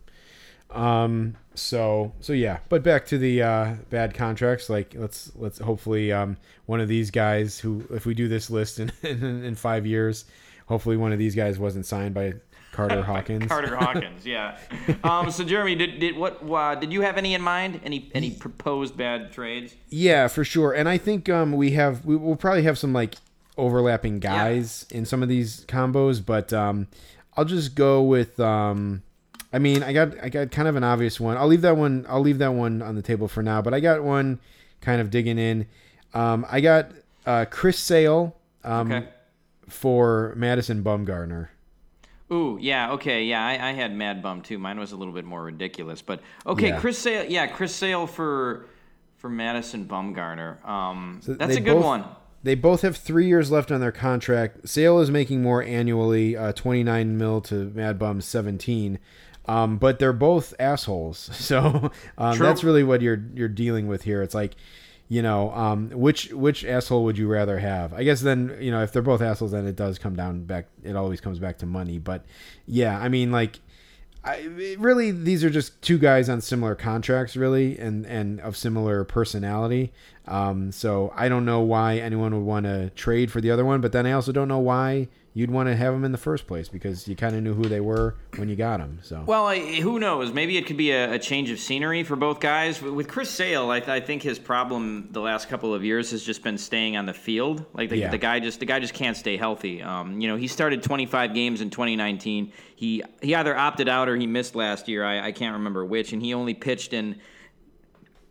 Um. So so yeah. But back to the uh, bad contracts. Like let's let's hopefully um one of these guys who if we do this list in in, in five years, hopefully one of these guys wasn't signed by Carter Hawkins. Carter Hawkins, yeah. Um, so Jeremy, did, did what? Uh, did you have any in mind? Any any proposed bad trades? Yeah, for sure. And I think um we have we will probably have some like overlapping guys in some of these combos, but um I'll just go with um I mean, I got I got kind of an obvious one. I'll leave that one I'll leave that one on the table for now, but I got one kind of digging in. Um I got uh Chris Sale um Okay. for Madison Bumgarner. Ooh, yeah, okay, yeah. I, I had Mad Bum too. Mine was a little bit more ridiculous, but okay. Yeah. Chris Sale, yeah, Chris Sale for for Madison Bumgarner. Um, So that's a good both- one. They both have three years left on their contract. Sale is making more annually, uh, twenty nine mil to Mad Bum seventeen, um, but they're both assholes. So um, that's really what you're you're dealing with here. It's like, you know, um, which which asshole would you rather have? I guess then you know if they're both assholes, then it does come down back. It always comes back to money. But yeah, I mean like. I, really, these are just two guys on similar contracts, really, and and of similar personality. Um, so I don't know why anyone would want to trade for the other one, but then I also don't know why you'd want to have them in the first place because you kind of knew who they were when you got them. So Well, I, who knows? Maybe it could be a, a change of scenery for both guys. With Chris Sale, I, I think his problem the last couple of years has just been staying on the field. Like the, Yeah. the guy just the guy just can't stay healthy. Um, you know, he started 25 games in 2019. He he either opted out or he missed last year. I, I can't remember which, and he only pitched in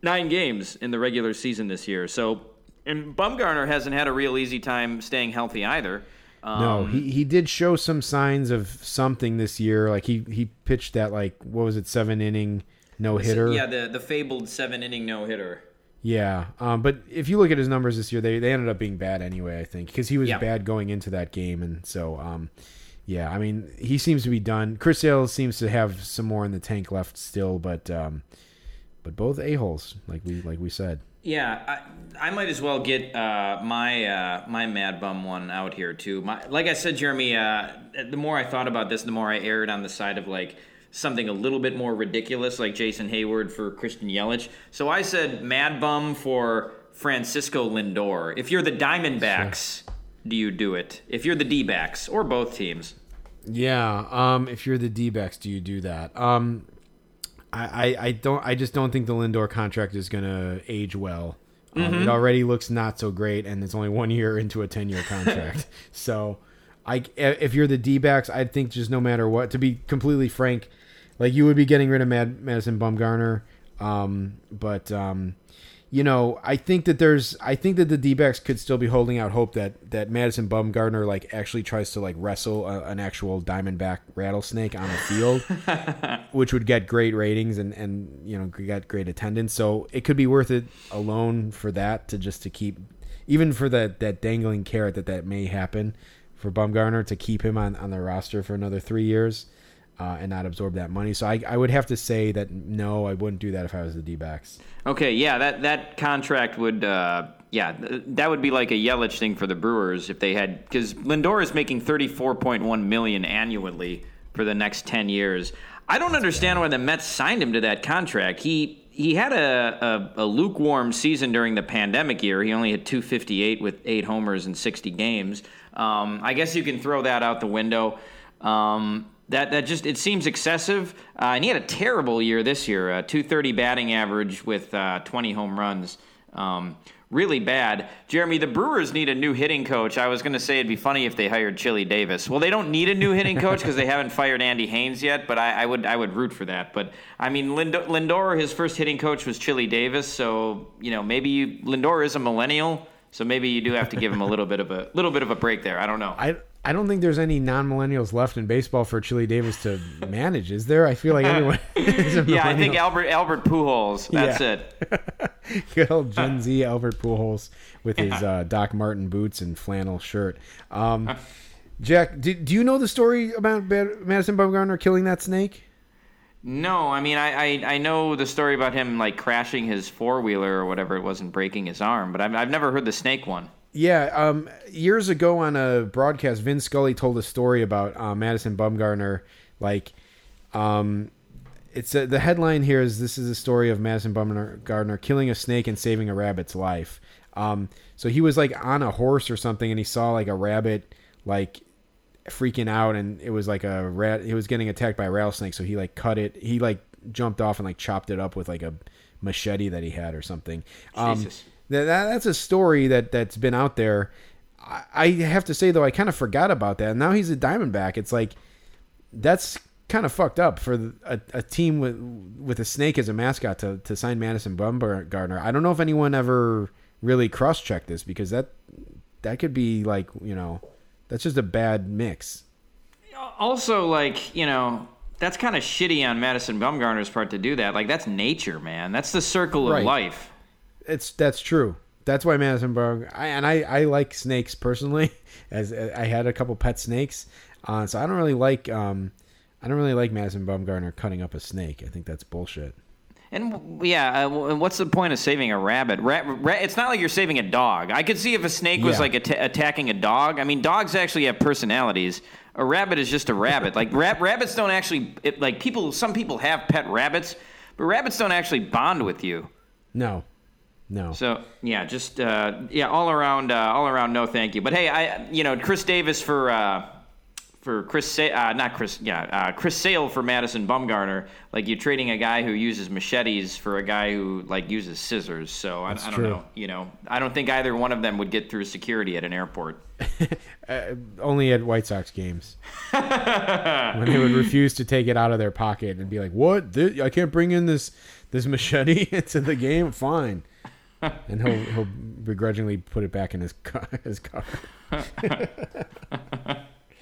nine games in the regular season this year. So, and Bumgarner hasn't had a real easy time staying healthy either. Um, no, he he did show some signs of something this year. Like he he pitched that like what was it seven inning no hitter. Yeah, the the fabled seven inning no hitter. Yeah, um, but if you look at his numbers this year, they, they ended up being bad anyway. I think because he was Yeah. bad going into that game, and so um, yeah, I mean he seems to be done. Chris Sale seems to have some more in the tank left still, but um, but both a holes like we like we said. Yeah, I, I might as well get uh, my uh, my Mad Bum one out here too. My, like I said, Jeremy, uh, the more I thought about this, the more I erred on the side of like something a little bit more ridiculous, like Jason Heyward for Christian Yelich. So I said Mad Bum for Francisco Lindor. If you're the Diamondbacks, do you do it? If you're the D-backs or both teams, Yeah, um, if you're the D backs, do you do that? Um, I, I, I don't I just don't think the Lindor contract is gonna age well. Um, It already looks not so great, and it's only one year into a ten year contract. so, I if you're the D backs, I think just no matter what, to be completely frank, like you would be getting rid of Mad, Madison Bumgarner. Um, but um, you know, I think that there's, I think that the D-backs could still be holding out hope that that Madison Bumgarner like actually tries to like wrestle a, an actual Diamondback rattlesnake on the field, which would get great ratings and and you know get great attendance. So it could be worth it alone for that to just to keep, even for that that dangling carrot that that may happen for Bumgarner to keep him on on the roster for another three years. Uh, and not absorb that money. So I, I would have to say that no, I wouldn't do that if I was the D backs. Okay, yeah, that that contract would, uh, yeah, th- that would be like a Yelich thing for the Brewers if they had, because Lindor is making thirty four point one million annually for the next ten years. I don't understand why the Mets signed him to that contract. He he had a, a, a lukewarm season during the pandemic year. He only had two fifty eight with eight homers in sixty games. Um, I guess you can throw that out the window. Um, that that just it seems excessive. Uh, and he had a terrible year this year, uh, 230 batting average with uh, 20 home runs. Um, really bad. Jeremy, the Brewers need a new hitting coach. I was going to say it'd be funny if they hired Chili Davis. Well, they don't need a new hitting coach because they haven't fired Andy Haines yet. But I, I would I would root for that. But I mean, Lind- Lindor, his first hitting coach was Chili Davis. So you know maybe you, Lindor is a millennial. So maybe you do have to give him a little bit of a little bit of a break there. I don't know. I I don't think there's any non-millennials left in baseball for Chili Davis to manage. Is there? I feel like anyone. yeah, I think. Albert Albert Pujols. That's Yeah. it. Good old Gen Z Albert Pujols with his uh, Doc Martens boots and flannel shirt. Um, Jack, do, do you know the story about Madison Bumgarner killing that snake? No, I mean I, I I know the story about him like crashing his four wheeler or whatever it was and breaking his arm, but I've I've never heard the snake one. Yeah, um, years ago on a broadcast, Vin Scully told a story about uh, Madison Bumgarner. Like, um, it's a, the headline here is this is a story of Madison Bumgarner killing a snake and saving a rabbit's life. Um, so he was like on a horse or something, and he saw like a rabbit like freaking out, and it was like a rat. He was getting attacked by a rattlesnake, so he like cut it. He like jumped off and like chopped it up with like a machete that he had or something. Um. That, that that's a story that that's been out there. I, I have to say though, I kind of forgot about that. Now he's a Diamondback. It's like that's kind of fucked up for a, a team with with a snake as a mascot to, to sign Madison Bumgarner. I don't know if anyone ever really cross checked this because that that could be like you know that's just a bad mix. Also, like you know, that's kind of shitty on Madison Bumgarner's part to do that. Like that's nature, man. That's the circle of Right. life. It's that's true. That's why Madison Bumgarner. I, and I I like snakes personally. As I had a couple pet snakes, uh, so I don't really like um I don't really like Madison Bumgarner cutting up a snake. I think that's bullshit. And yeah, uh, what's the point of saving a rabbit? Ra- ra- it's not like you're saving a dog. I could see if a snake was Yeah. like atta- attacking a dog. I mean, dogs actually have personalities. A rabbit is just a rabbit. like ra- rabbits don't actually it, like people. Some people have pet rabbits, but rabbits don't actually bond with you. No, no. So yeah, just uh, yeah, all around, uh, all around. No, thank you. But hey, I you know Chris Davis for uh, for Chris, Sa- uh, not Chris, yeah, uh, Chris Sale for Madison Bumgarner. Like you're trading a guy who uses machetes for a guy who like uses scissors. So I, I don't true. know. You know, I don't think either one of them would get through security at an airport. Uh, only at White Sox games when they would refuse to take it out of their pocket and be like, "What? I can't bring in this this machete into the game. Fine." And he'll he'll begrudgingly put it back in his car. His car.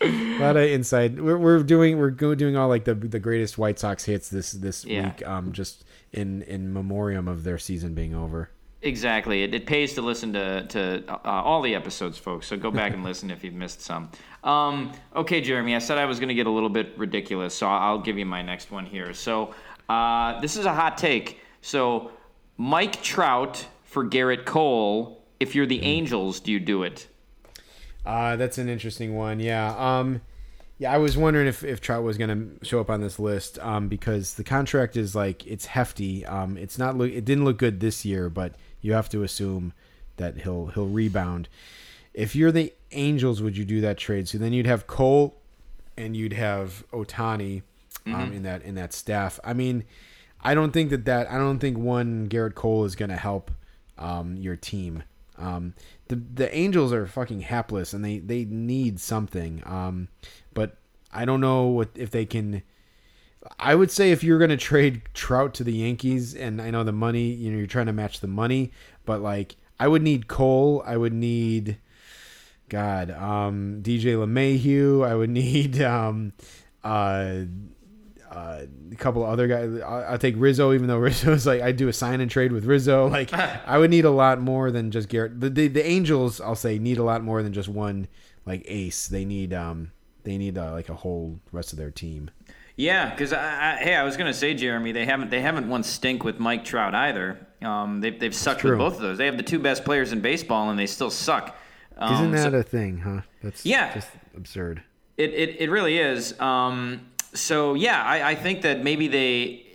a lot of inside. We're, we're doing we're go- doing all like the the greatest White Sox hits this this Yeah. week. Um, just in in memoriam of their season being over. Exactly. It, it pays to listen to, to uh, all the episodes, folks. So go back and listen if you've missed some. Um, okay, Jeremy, I said I was going to get a little bit ridiculous, so I'll give you my next one here. So uh, this is a hot take. So Mike Trout for Gerrit Cole. If you're the Angels, do you do it? Uh, that's an interesting one. Yeah. Um, yeah, I was wondering if, if Trout was going to show up on this list um, because the contract is like it's hefty. Um, it's not look. It didn't look good this year, but you have to assume that he'll he'll rebound. If you're the Angels, would you do that trade? So then you'd have Cole, and you'd have Ohtani um, in that in that staff. I mean, I don't think that that I don't think one Gerrit Cole is going to help um, your team. Um, the the Angels are fucking hapless, and they they need something. Um, but I don't know what if they can. I would say if you're to trade Trout to the Yankees, and I know the money, you know, you're trying to match the money, but like I would need Cole, I would need, God, um, DJ LeMahieu, I would need, um, uh, uh, a couple of other guys. I'll, I'll take Rizzo, even though Rizzo Rizzo's like I do a sign and trade with Rizzo. Like I would need a lot more than just Gerrit. The, the the Angels, I'll say, need a lot more than just one like ace. They need um they need uh, like a whole rest of their team. Yeah, because I, I, hey, I was gonna say, Jeremy, they haven't they haven't won stink with Mike Trout either. Um, they've they've sucked with both of those. They have the two best players in baseball, and they still suck. Um, Isn't that so- a thing, huh? That's Yeah. just absurd. It, it, it really is. Um, so yeah, I, I think that maybe they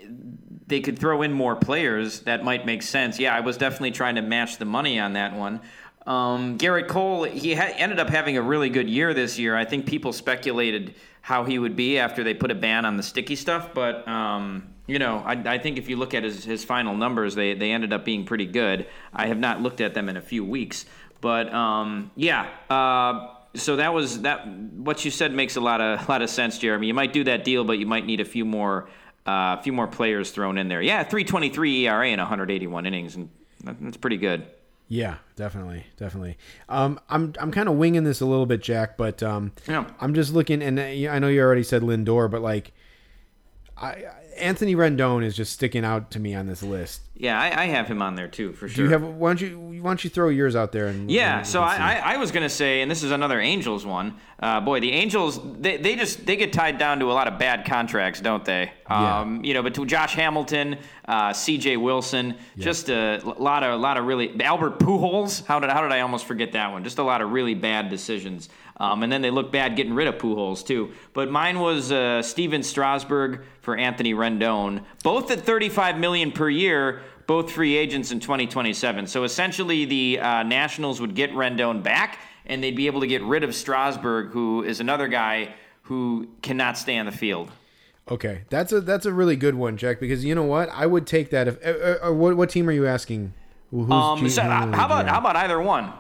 they could throw in more players that might make sense. Yeah, I was definitely trying to match the money on that one. Um, Gerrit Cole, he ha- ended up having a really good year this year. I think people speculated how he would be after they put a ban on the sticky stuff, but um, you know, I, I think if you look at his, his final numbers, they, they ended up being pretty good. I have not looked at them in a few weeks, but um, yeah. Uh, so that was that. What you said makes a lot of lot of sense, Jeremy. You might do that deal, but you might need a few more uh, a few more players thrown in there. Yeah, 3.23 ERA in 181 innings, and that's pretty good. Yeah, definitely, definitely. Um, I'm I'm kind of winging this a little bit, Jack, but um, Yeah. I'm just looking, and uh, I know you already said Lindor, but like, I Anthony Rendon is just sticking out to me on this list. Yeah, I, I have him on there too for Do sure. you have? Why don't you why don't you throw yours out there? And Yeah, and so I. I, I was gonna say, and this is another Angels one. Uh, boy, the Angels they, they just they get tied down to a lot of bad contracts, don't they? Yeah. Um, you know, between Josh Hamilton, uh, C.J. Wilson, just a lot of a lot of really Albert Pujols. How did how did I almost forget that one? Just a lot of really bad decisions. Um, and then they look bad getting rid of Pujols too. But mine was uh, Stephen Strasburg for Anthony Rendon, both at 35 million per year both free agents in 2027. So essentially, the uh, Nationals would get Rendon back, and they'd be able to get rid of Strasburg, who is another guy who cannot stay on the field. Okay, that's a that's a really good one, Jack. Because you know what, I would take that. If uh, uh, what what team are you asking? Who's Um, G- so who how about how about either one?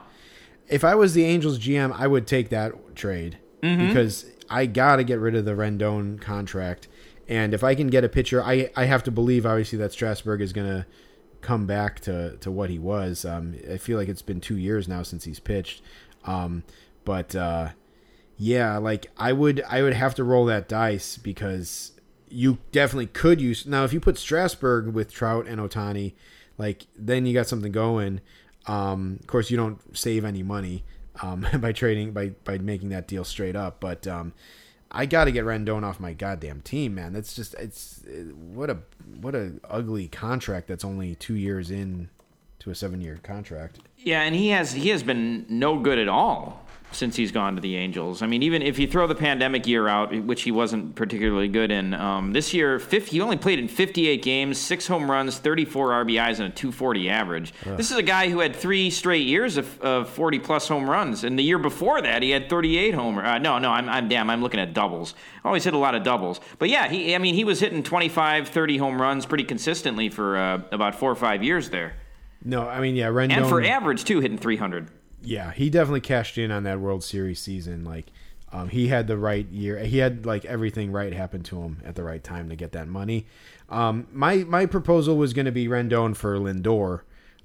if I was the Angels GM, I would take that trade Mm-hmm. because I gotta get rid of the Rendon contract, and if I can get a pitcher, I I have to believe obviously that Strasburg is gonna come back to to what he was. Um, I feel like it's been two years now since he's pitched, um, but uh, yeah, like I would I would have to roll that dice because you definitely could use now if you put Strasburg with Trout and Ohtani, like then you got something going. Um, of course, you don't save any money um, by trading by by making that deal straight up, but um, I got to get Rendon off my goddamn team, man. That's just it's what a what a ugly contract. That's only two years in to a seven year contract. Yeah, and he has he has been no good at all since he's gone to the Angels. I mean, even if you throw the pandemic year out, which he wasn't particularly good in, um, this year 50, he only played in 58 games, six home runs, 34 RBIs, and a 240 average. This is a guy who had three straight years of, of 40 plus home runs, and the year before that he had 38 homer. Uh, no, no, I'm, I'm damn, I'm looking at doubles. Always hit a lot of doubles, but yeah, he I mean he was hitting 25, 30 home runs pretty consistently for uh, about four or five years there, No, I mean yeah, Rendon. and for average too, hitting 300. Yeah, he definitely cashed in on that World Series season. Like, um, he had the right year. He had like everything right happen to him at the right time to get that money. Um, my my proposal was going to be Rendon for Lindor,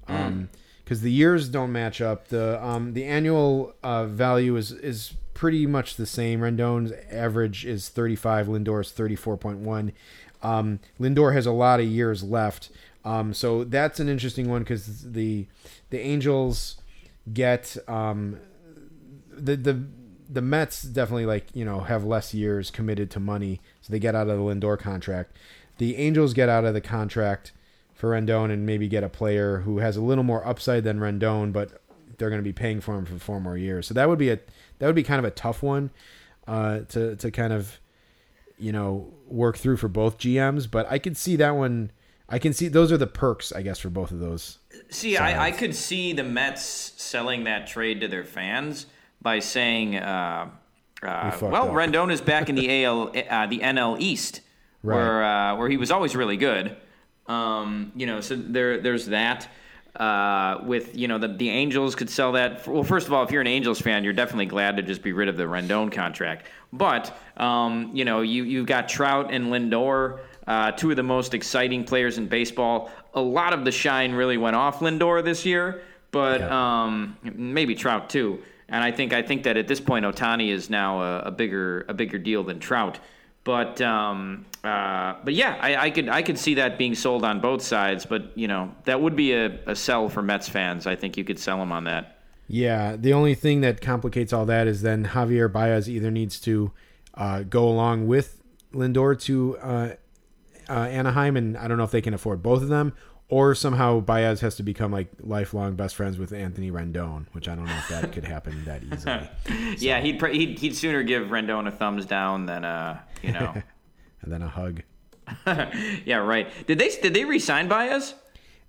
um, because the years don't match up. The um the annual uh, value is is pretty much the same. Rendon's average is 35. Lindor's 34.1. Um, Lindor has a lot of years left. Um, so that's an interesting one because the the Angels get um, the the the Mets definitely like you know have less years committed to money, so they get out of the Lindor contract. The Angels get out of the contract for Rendon and maybe get a player who has a little more upside than Rendon, but they're going to be paying for him for four more years. So that would be a that would be kind of a tough one uh, to to kind of you know work through for both GMs. But I could see that one. I can see those are the perks, I guess, for both of those. See, I, I could see the Mets selling that trade to their fans by saying, uh, uh, fucked "Well, up." Rendon is back in the AL, uh, the NL East, where uh, where he was always really good." Um, you know, so there there's that. Uh, with you know the the Angels could sell that. Well, first of all, if you're an Angels fan, you're definitely glad to just be rid of the Rendon contract. But um, you know you you've got Trout and Lindor, uh, two of the most exciting players in baseball. A lot of the shine really went off Lindor this year, but um, maybe Trout too. And I think I think that at this point, Ohtani is now a, a bigger a bigger deal than Trout. But um, uh, but yeah, I, I could I could see that being sold on both sides. But you know that would be a, a sell for Mets fans. I think you could sell them on that. Yeah, the only thing that complicates all that is then Javier Baez either needs to uh, go along with Lindor to uh, Anaheim, and I don't know if they can afford both of them, or somehow Baez has to become like lifelong best friends with Anthony Rendon, which I don't know if that could happen that easily. Yeah, he'd, pr- he'd he'd sooner give Rendon a thumbs down than uh you know. and then a hug. yeah, right. Did they did they re-sign Baez?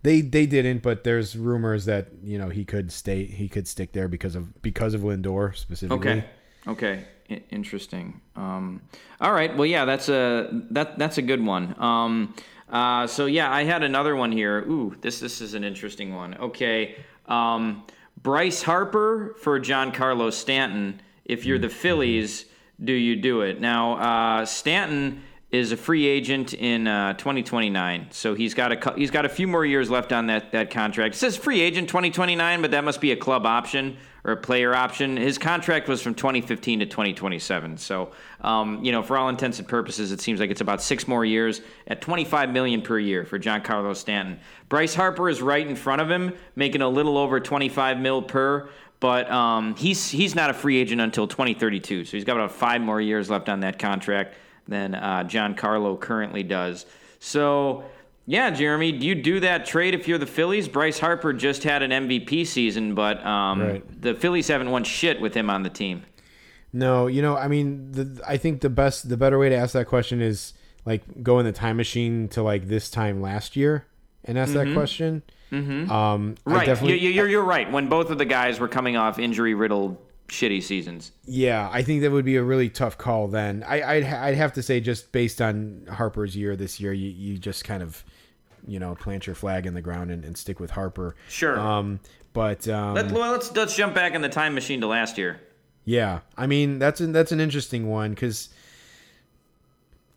They they didn't, but there's rumors that you know he could stay, he could stick there because of because of Lindor specifically. Okay. Okay. Interesting. Um, all right. Well, yeah, that's a that that's a good one. Um, uh, so yeah, I had another one here. Ooh, this this is an interesting one. Okay. Um, Bryce Harper for Giancarlo Stanton. If you're the Phillies, do you do it? Now, uh, Stanton is a free agent in uh, 2029, so he's got a he's got a few more years left on that that contract. It says free agent 2029, but that must be a club option or a player option. His contract was from 2015 to 2027, so um, you know, for all intents and purposes, it seems like it's about six more years at 25 million per year for Giancarlo Stanton. Bryce Harper is right in front of him, making a little over 25 mil per. But um, he's he's not a free agent until 2032, so he's got about five more years left on that contract than uh, Giancarlo currently does. So, yeah, Jeremy, do you do that trade if you're the Phillies? Bryce Harper just had an MVP season, but um, Right. the Phillies haven't won shit with him on the team. No, you know, I mean, the, I think the best, the better way to ask that question is like go in the time machine to like this time last year and ask that question. Mm-hmm. Um, Right, you, you're, you're right. When both of the guys were coming off injury-riddled, shitty seasons. yeah, I think that would be a really tough call. Then I, I'd, I'd have to say just based on Harper's year this year, you, you just kind of, you know, plant your flag in the ground and, and stick with Harper. Sure. Um, but um, Let, well, let's let's jump back in the time machine to last year. Yeah, I mean that's an, that's an interesting one because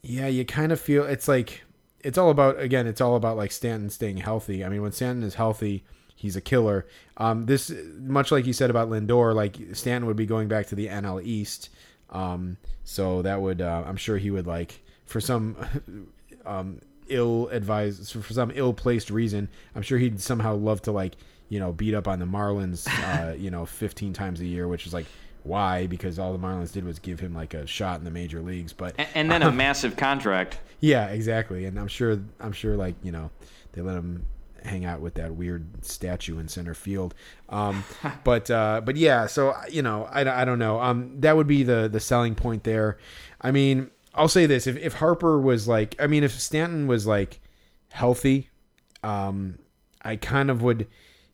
yeah, you kind of feel it's like it's all about again, it's all about like Stanton staying healthy. I mean, when Stanton is healthy, he's a killer. Um, this much like you said about Lindor, like Stanton would be going back to the NL East, um, so that would uh, I'm sure he would like for some. um, ill advised for some ill placed reason i'm sure he'd somehow love to like you know beat up on the marlins uh you know 15 times a year which is like why because all the marlins did was give him like a shot in the major leagues but And, and then a massive contract. yeah exactly and i'm sure i'm sure like you know they let him hang out with that weird statue in center field um but uh but yeah so you know i, I don't know um that would be the the selling point there i mean i'll say this if, if harper was like i mean if stanton was like healthy um i kind of would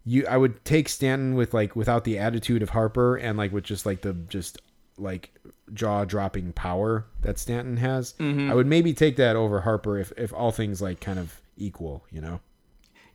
you i would take stanton with like without the attitude of harper and like with just like the just like jaw dropping power that stanton has i would maybe take that over harper if if all things like kind of equal you know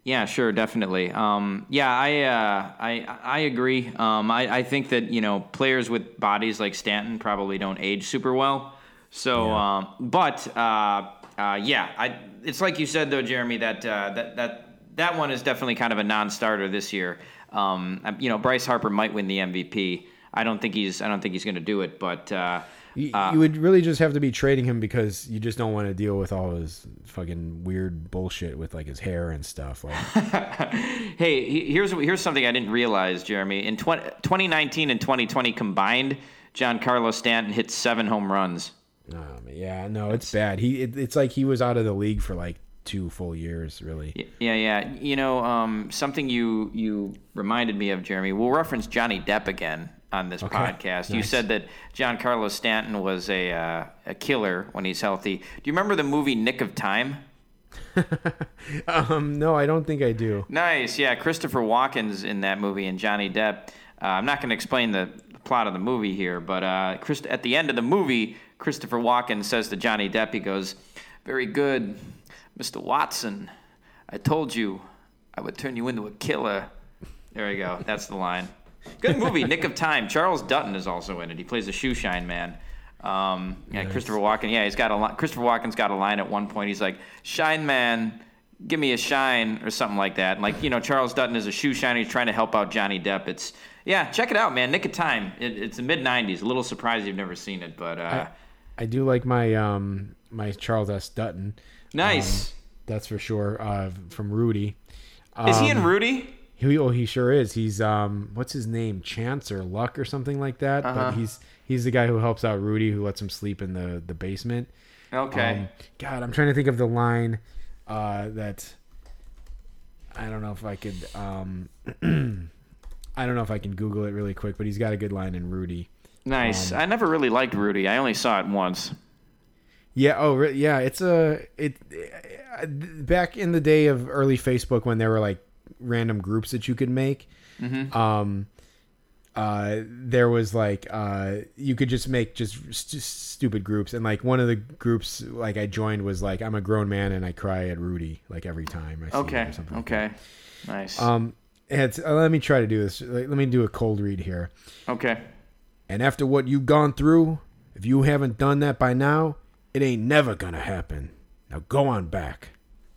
Yeah, sure, definitely. Um, yeah, I, uh, I I agree. Um, I, I think that you know players with bodies like Stanton probably don't age super well. So, um, but uh, uh, yeah, I, it's like you said though, Jeremy, that uh, that that that one is definitely kind of a non-starter this year. Um, uh, you know, Bryce Harper might win the MVP. I don't think he's I don't think he's going to do it, but uh, You, you would really just have to be trading him because you just don't want to deal with all his fucking weird bullshit with like his hair and stuff. Like, hey, here's here's something I didn't realize, Jeremy. In 20, 2019 and 2020 combined, Giancarlo Stanton hit seven home runs. Um, yeah, no, it's bad. He, it, it's like he was out of the league for like two full years, really. Yeah, yeah. You know, um, something you you reminded me of, Jeremy. We'll reference Johnny Depp again on this podcast. You said that Giancarlo Stanton was a uh, a killer when he's healthy. Do you remember the movie Nick of Time? Um, no, I don't think I do. Nice, yeah. Christopher Walken's in that movie, and Johnny Depp. Uh, I'm not going to explain the plot of the movie here, but uh, Christ- at the end of the movie, Christopher Walken says to Johnny Depp, he goes, "Very good, Mr. Watson. I told you I would turn you into a killer." There you go. That's the line. Good movie, Nick of Time. Charles Dutton is also in it. He plays a shoe shine man. Um, yeah, Christopher Walken. Yeah, he's got a li- Christopher Walken's got a line at one point. He's like, "Shine man, give me a shine" or something like that. And like you know, Charles Dutton is a shoe shiner. He's trying to help out Johnny Depp. It's yeah, check it out, man. Nick of Time. It, it's the mid '90s. A little surprised you've never seen it, but uh, I do like my um my Charles S. Dutton. nice. That's for sure. Uh, from Rudy. is he in um, Rudy? He, oh, he sure is. He's um, what's his name? Chance or Luck or something like that. Uh-huh. But he's he's the guy who helps out Rudy, who lets him sleep in the the basement. Okay. Um, God, I'm trying to think of the line uh, that I don't know if I could. Um, I don't know if I can Google it really quick, but he's got a good line in Rudy. nice. um, I never really liked Rudy. I only saw it once. Yeah. Oh, yeah. It's a it. uh, Back in the day of early Facebook, when there were like random groups that you could make, um, uh, there was like uh, you could just make just st- stupid groups, and like one of the groups like I joined was like I'm a grown man and I cry at Rudy like every time I Okay. or something. like Okay. Nice. Um, it's, uh, let me try to do this. Let me do a cold read here. okay. And after what you've gone through, if you haven't done that by now, it ain't never gonna happen. Now go on back.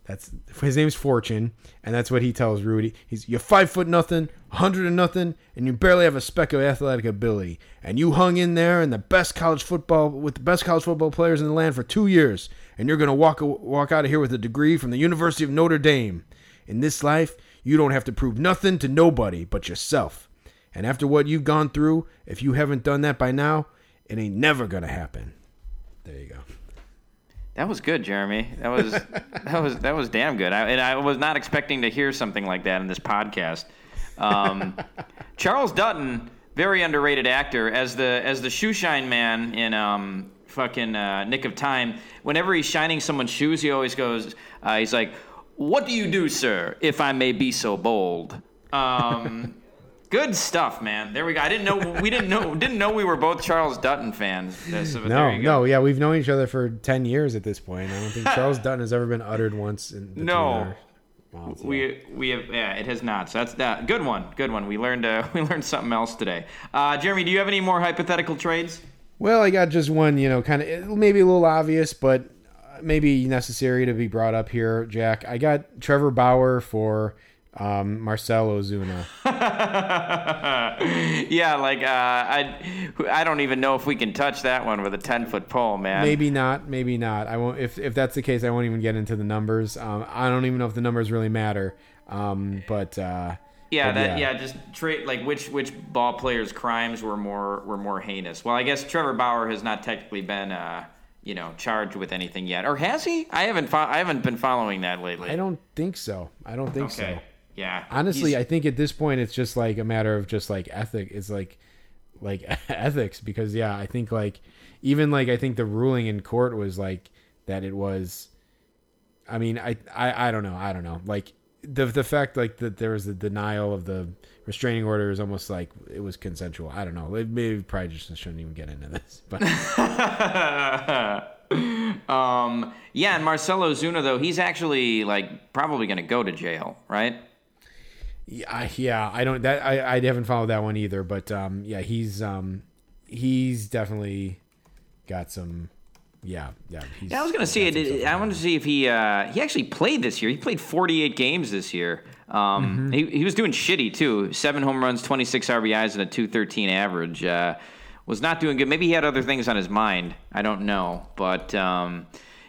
That's his name's Fortune, and that's what he tells Rudy. He's you're five foot nothing, a hundred and nothing, and you barely have a speck of athletic ability. And you hung in there in the best college football with the best college football players in the land for two years, and you're gonna walk walk out of here with a degree from the University of Notre Dame. In this life, you don't have to prove nothing to nobody but yourself. And after what you've gone through, if you haven't done that by now, it ain't never gonna happen. There you go. That was good, Jeremy. That was that was that was damn good. I, and I was not expecting to hear something like that in this podcast. Um, Charles Dutton, very underrated actor, as the as the shoe shine man in um, fucking uh, Nick of Time. Whenever he's shining someone's shoes, he always goes. Uh, he's like, "What do you do, sir? If I may be so bold." Um, good stuff, man. There we go. I didn't know we didn't know didn't know we were both Charles Dutton fans. So, but there No, you go. no, yeah, we've known each other for ten years at this point. I don't think Charles Dutton has ever been uttered once. In between No. our mouths. We we have yeah, it has not. So that's that good one. Good one. We learned uh, we learned something else today. Uh, Jeremy, do you have any more hypothetical trades? Well, I got just one, you know, kind of maybe a little obvious, but maybe necessary to be brought up here, Jack. I got Trevor Bauer for um, Marcell Ozuna. yeah, like uh, I I don't even know if we can touch that one with a ten foot pole, man. Maybe not, maybe not. I won't. If if that's the case, I won't even get into the numbers. Um, I don't even know if the numbers really matter. Um, but uh, Yeah, but that yeah, just trade like which which ball players' crimes were more were more heinous. Well, I guess Trevor Bauer has not technically been uh, you know charged with anything yet, or has he? I haven't fo- I haven't been following that lately. I don't think so. I don't think Okay. so. Yeah. Honestly, He's- I think at this point it's just like a matter of just like ethic. It's like like ethics because yeah, I think like even like I think the ruling in court was like that it was. I mean, I I, I don't know. I don't know. Like the the fact like that there was a denial of the restraining order is almost like it was consensual. I don't know. Maybe probably just shouldn't even get into this. But um, yeah, and Marcell Ozuna though he's actually like probably going to go to jail, right? Yeah, I- yeah, I don't that I, I haven't followed that one either, but um yeah, he's um he's definitely got some yeah, yeah. Yeah, I was gonna see it. I wanted to see if he uh, he actually played this year. He played 48 games this year. Um, he, he was doing shitty too. Seven home runs, 26 RBIs, and a 213 average. Uh, was not doing good. Maybe he had other things on his mind. I don't know, but um,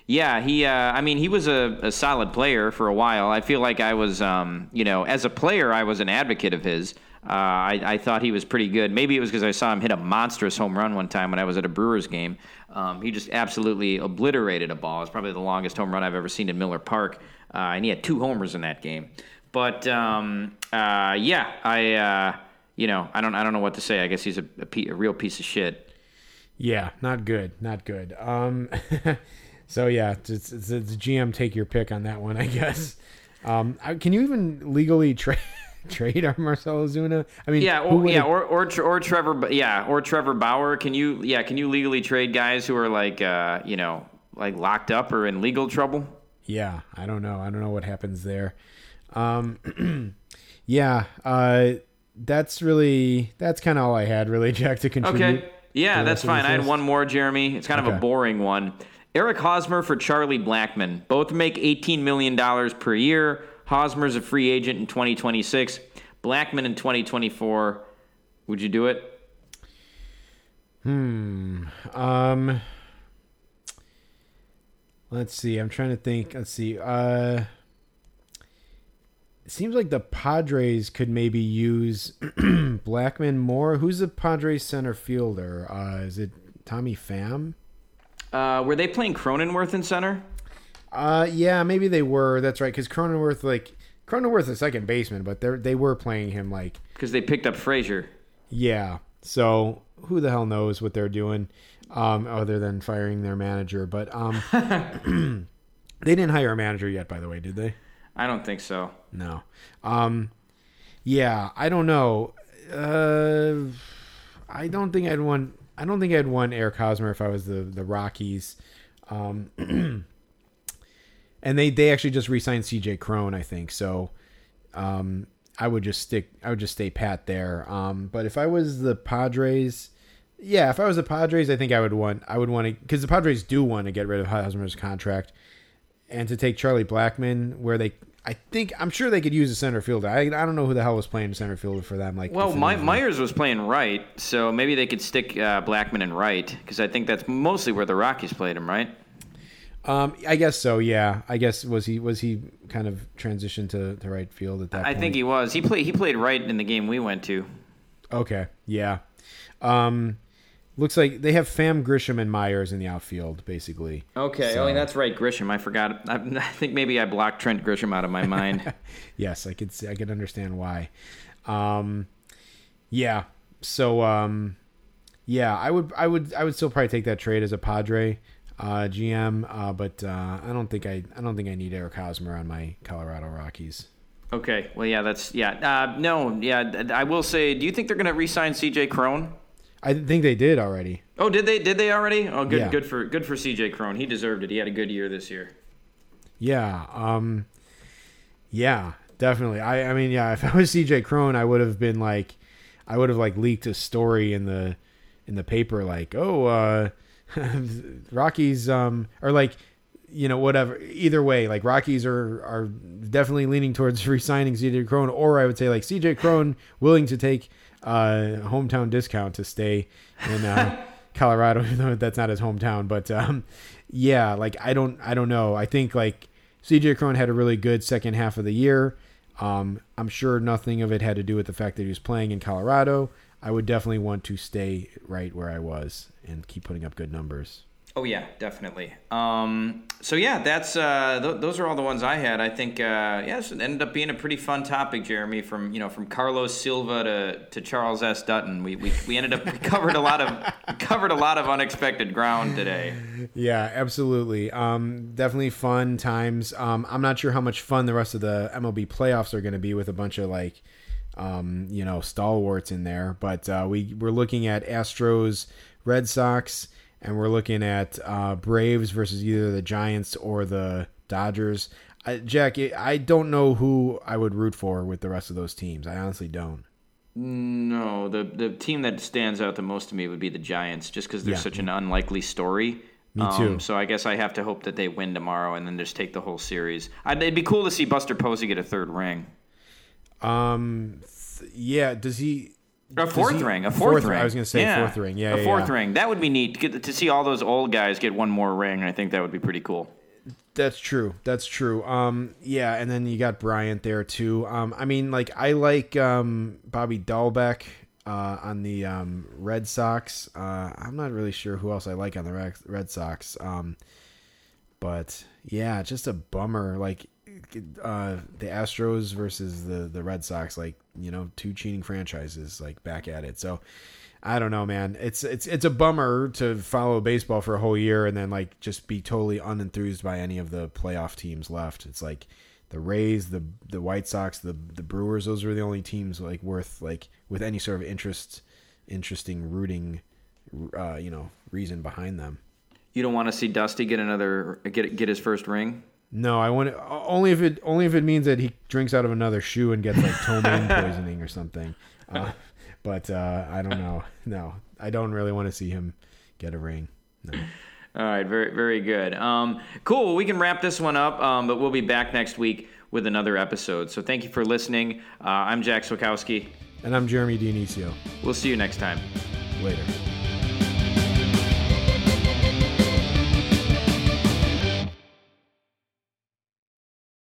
yeah, he. Uh, I mean, he was a, a solid player for a while. I feel like I was, um, you know, as a player, I was an advocate of his. Uh, I, I thought he was pretty good. Maybe it was because I saw him hit a monstrous home run one time when I was at a Brewers game. Um, he just absolutely obliterated a ball. It's probably the longest home run I've ever seen in Miller Park, uh, and he had two homers in that game. But um, uh, yeah, I uh, you know I don't I don't know what to say. I guess he's a, a, pe- a real piece of shit. Yeah, not good, not good. Um, so yeah, it's, it's, it's GM take your pick on that one, I guess. Um, can you even legally trade trade our Marcell Ozuna? I mean, Yeah, or, yeah, or or or Trevor, yeah, or Trevor Bauer. Can you yeah can you legally trade guys who are like uh, you know like locked up or in legal trouble? yeah, I don't know. I don't know what happens there. Um, yeah, uh, that's really that's kind of all I had, really, Jack, to contribute. Okay. Yeah, that's rest of this fine. I had one more, Jeremy. It's kind of a boring one. Eric Hosmer for Charlie Blackmon. Both make $18 million per year. Hosmer's a free agent in 2026. Blackmon in 2024. Would you do it? Hmm. Um, let's see. I'm trying to think. Let's see. Uh, it seems like the Padres could maybe use Blackmon more. Who's the Padres center fielder? Uh, is it Tommy Pham? Uh, were they playing Cronenworth in center? Uh, yeah, maybe they were. That's right. Because Cronenworth, like Cronenworth, is second baseman, but they they were playing him like Because they picked up Frazier. Yeah. So who the hell knows what they're doing, um, other than firing their manager? But um, they didn't hire a manager yet, by the way, did they? I don't think so. No. Um, yeah, I don't know. Uh, I don't think I'd want. I don't think I'd want Eric Hosmer if I was the the Rockies. Um, and they they actually just re-signed C.J. Cron, I think. So, um, I would just stick. I would just stay pat there. Um, but if I was the Padres, yeah, if I was the Padres, I think I would want. I would want to because the Padres do want to get rid of Hosmer's contract and to take Charlie Blackmon, where they, I think, I'm sure they could use a center fielder. I, I don't know who the hell was playing center fielder for them. Like, Well, My- Myers was playing right, so maybe they could stick uh, Blackmon in right, because I think that's mostly where the Rockies played him, right? Um, I guess so. Yeah, I guess was he was he kind of transitioned to, to right field at that. I point? think he was. He played. He played right in the game we went to. Okay, yeah. Um, looks like they have Pham Grisham and Myers in the outfield, basically. Okay. So- Oh, that's right, Grisham. I forgot. I, I think maybe I blocked Trent Grisham out of my mind. yes, I could see, I could understand why. Um, yeah. So um, yeah, I would I would I would still probably take that trade as a Padre uh, GM, uh, but uh, I don't think I I don't think I need Eric Hosmer on my Colorado Rockies. okay. Well, yeah, that's yeah. Uh, no, yeah. I will say. Do you think they're going to re-sign C.J. Cron? I think they did already. Oh, did they? Did they already? Oh, good. Yeah. Good for good for C.J. Cron. He deserved it. He had a good year this year. Yeah. Um, yeah, definitely. I I mean, yeah, if I was CJ Cron, I would have been like I would have like leaked a story in the in the paper like, "Oh, uh Rockies um or like you know whatever either way like Rockies are are definitely leaning towards re-signing CJ Cron or I would say like CJ Cron willing to take uh hometown discount to stay in uh Colorado even though that's not his hometown but um yeah like I don't I don't know. I think like CJ Cron had a really good second half of the year. Um I'm sure nothing of it had to do with the fact that he was playing in Colorado I would definitely want to stay right where I was and keep putting up good numbers Oh yeah, definitely. Um, so yeah, that's uh, th- those are all the ones I had. I think uh, yes, it ended up being a pretty fun topic, Jeremy. From you know from Carlos Silva to, to Charles S. Dutton, we, we, we ended up we covered a lot of covered a lot of unexpected ground today. Yeah, absolutely. Um, definitely fun times. Um, I'm not sure how much fun the rest of the MLB playoffs are going to be with a bunch of like, um, you know, stalwarts in there. But uh, we we're looking at Astros, Red Sox, and we're looking at uh, Braves versus either the Giants or the Dodgers. I, Jack, I don't know who I would root for with the rest of those teams. I honestly don't. No, the the team that stands out the most to me would be the Giants, just because they're Yeah. such an unlikely story. Me too. so I guess I have to hope that they win tomorrow and then just take the whole series. I'd, it'd be cool to see Buster Posey get a third ring. Um, th- yeah. Does he? A fourth he- ring. A fourth, ring. I was gonna say Yeah. fourth ring. Yeah, a yeah, fourth yeah. ring. That would be neat to, get, to see all those old guys get one more ring. I think that would be pretty cool. That's true. That's true. Um, yeah, and then you got Bryant there too. Um, I mean, like I like um Bobby Dalbec uh, on the um, Red Sox. Uh, I'm not really sure who else I like on the Red, Red Sox. Um, but yeah, just a bummer. Like uh, the Astros versus the the Red Sox. Like you know, two cheating franchises like back at it. So. I don't know, man. It's it's it's a bummer to follow baseball for a whole year and then like just be totally unenthused by any of the playoff teams left. It's like the Rays, the the White Sox, the the Brewers. Those are the only teams like worth like with any sort of interest, interesting rooting, uh, you know, reason behind them. You don't want to see Dusty get another get get his first ring. No, I want only if it only if it means that he drinks out of another shoe and gets like ptomaine poisoning or something. Uh, but uh, I don't know. No, I don't really want to see him get a ring. No. All right, very very good. Um, cool. We can wrap this one up, um, but we'll be back next week with another episode. So thank you for listening. Uh, I'm Jack Swakowski. And I'm Jeremy Dionisio. We'll see you next time. Later.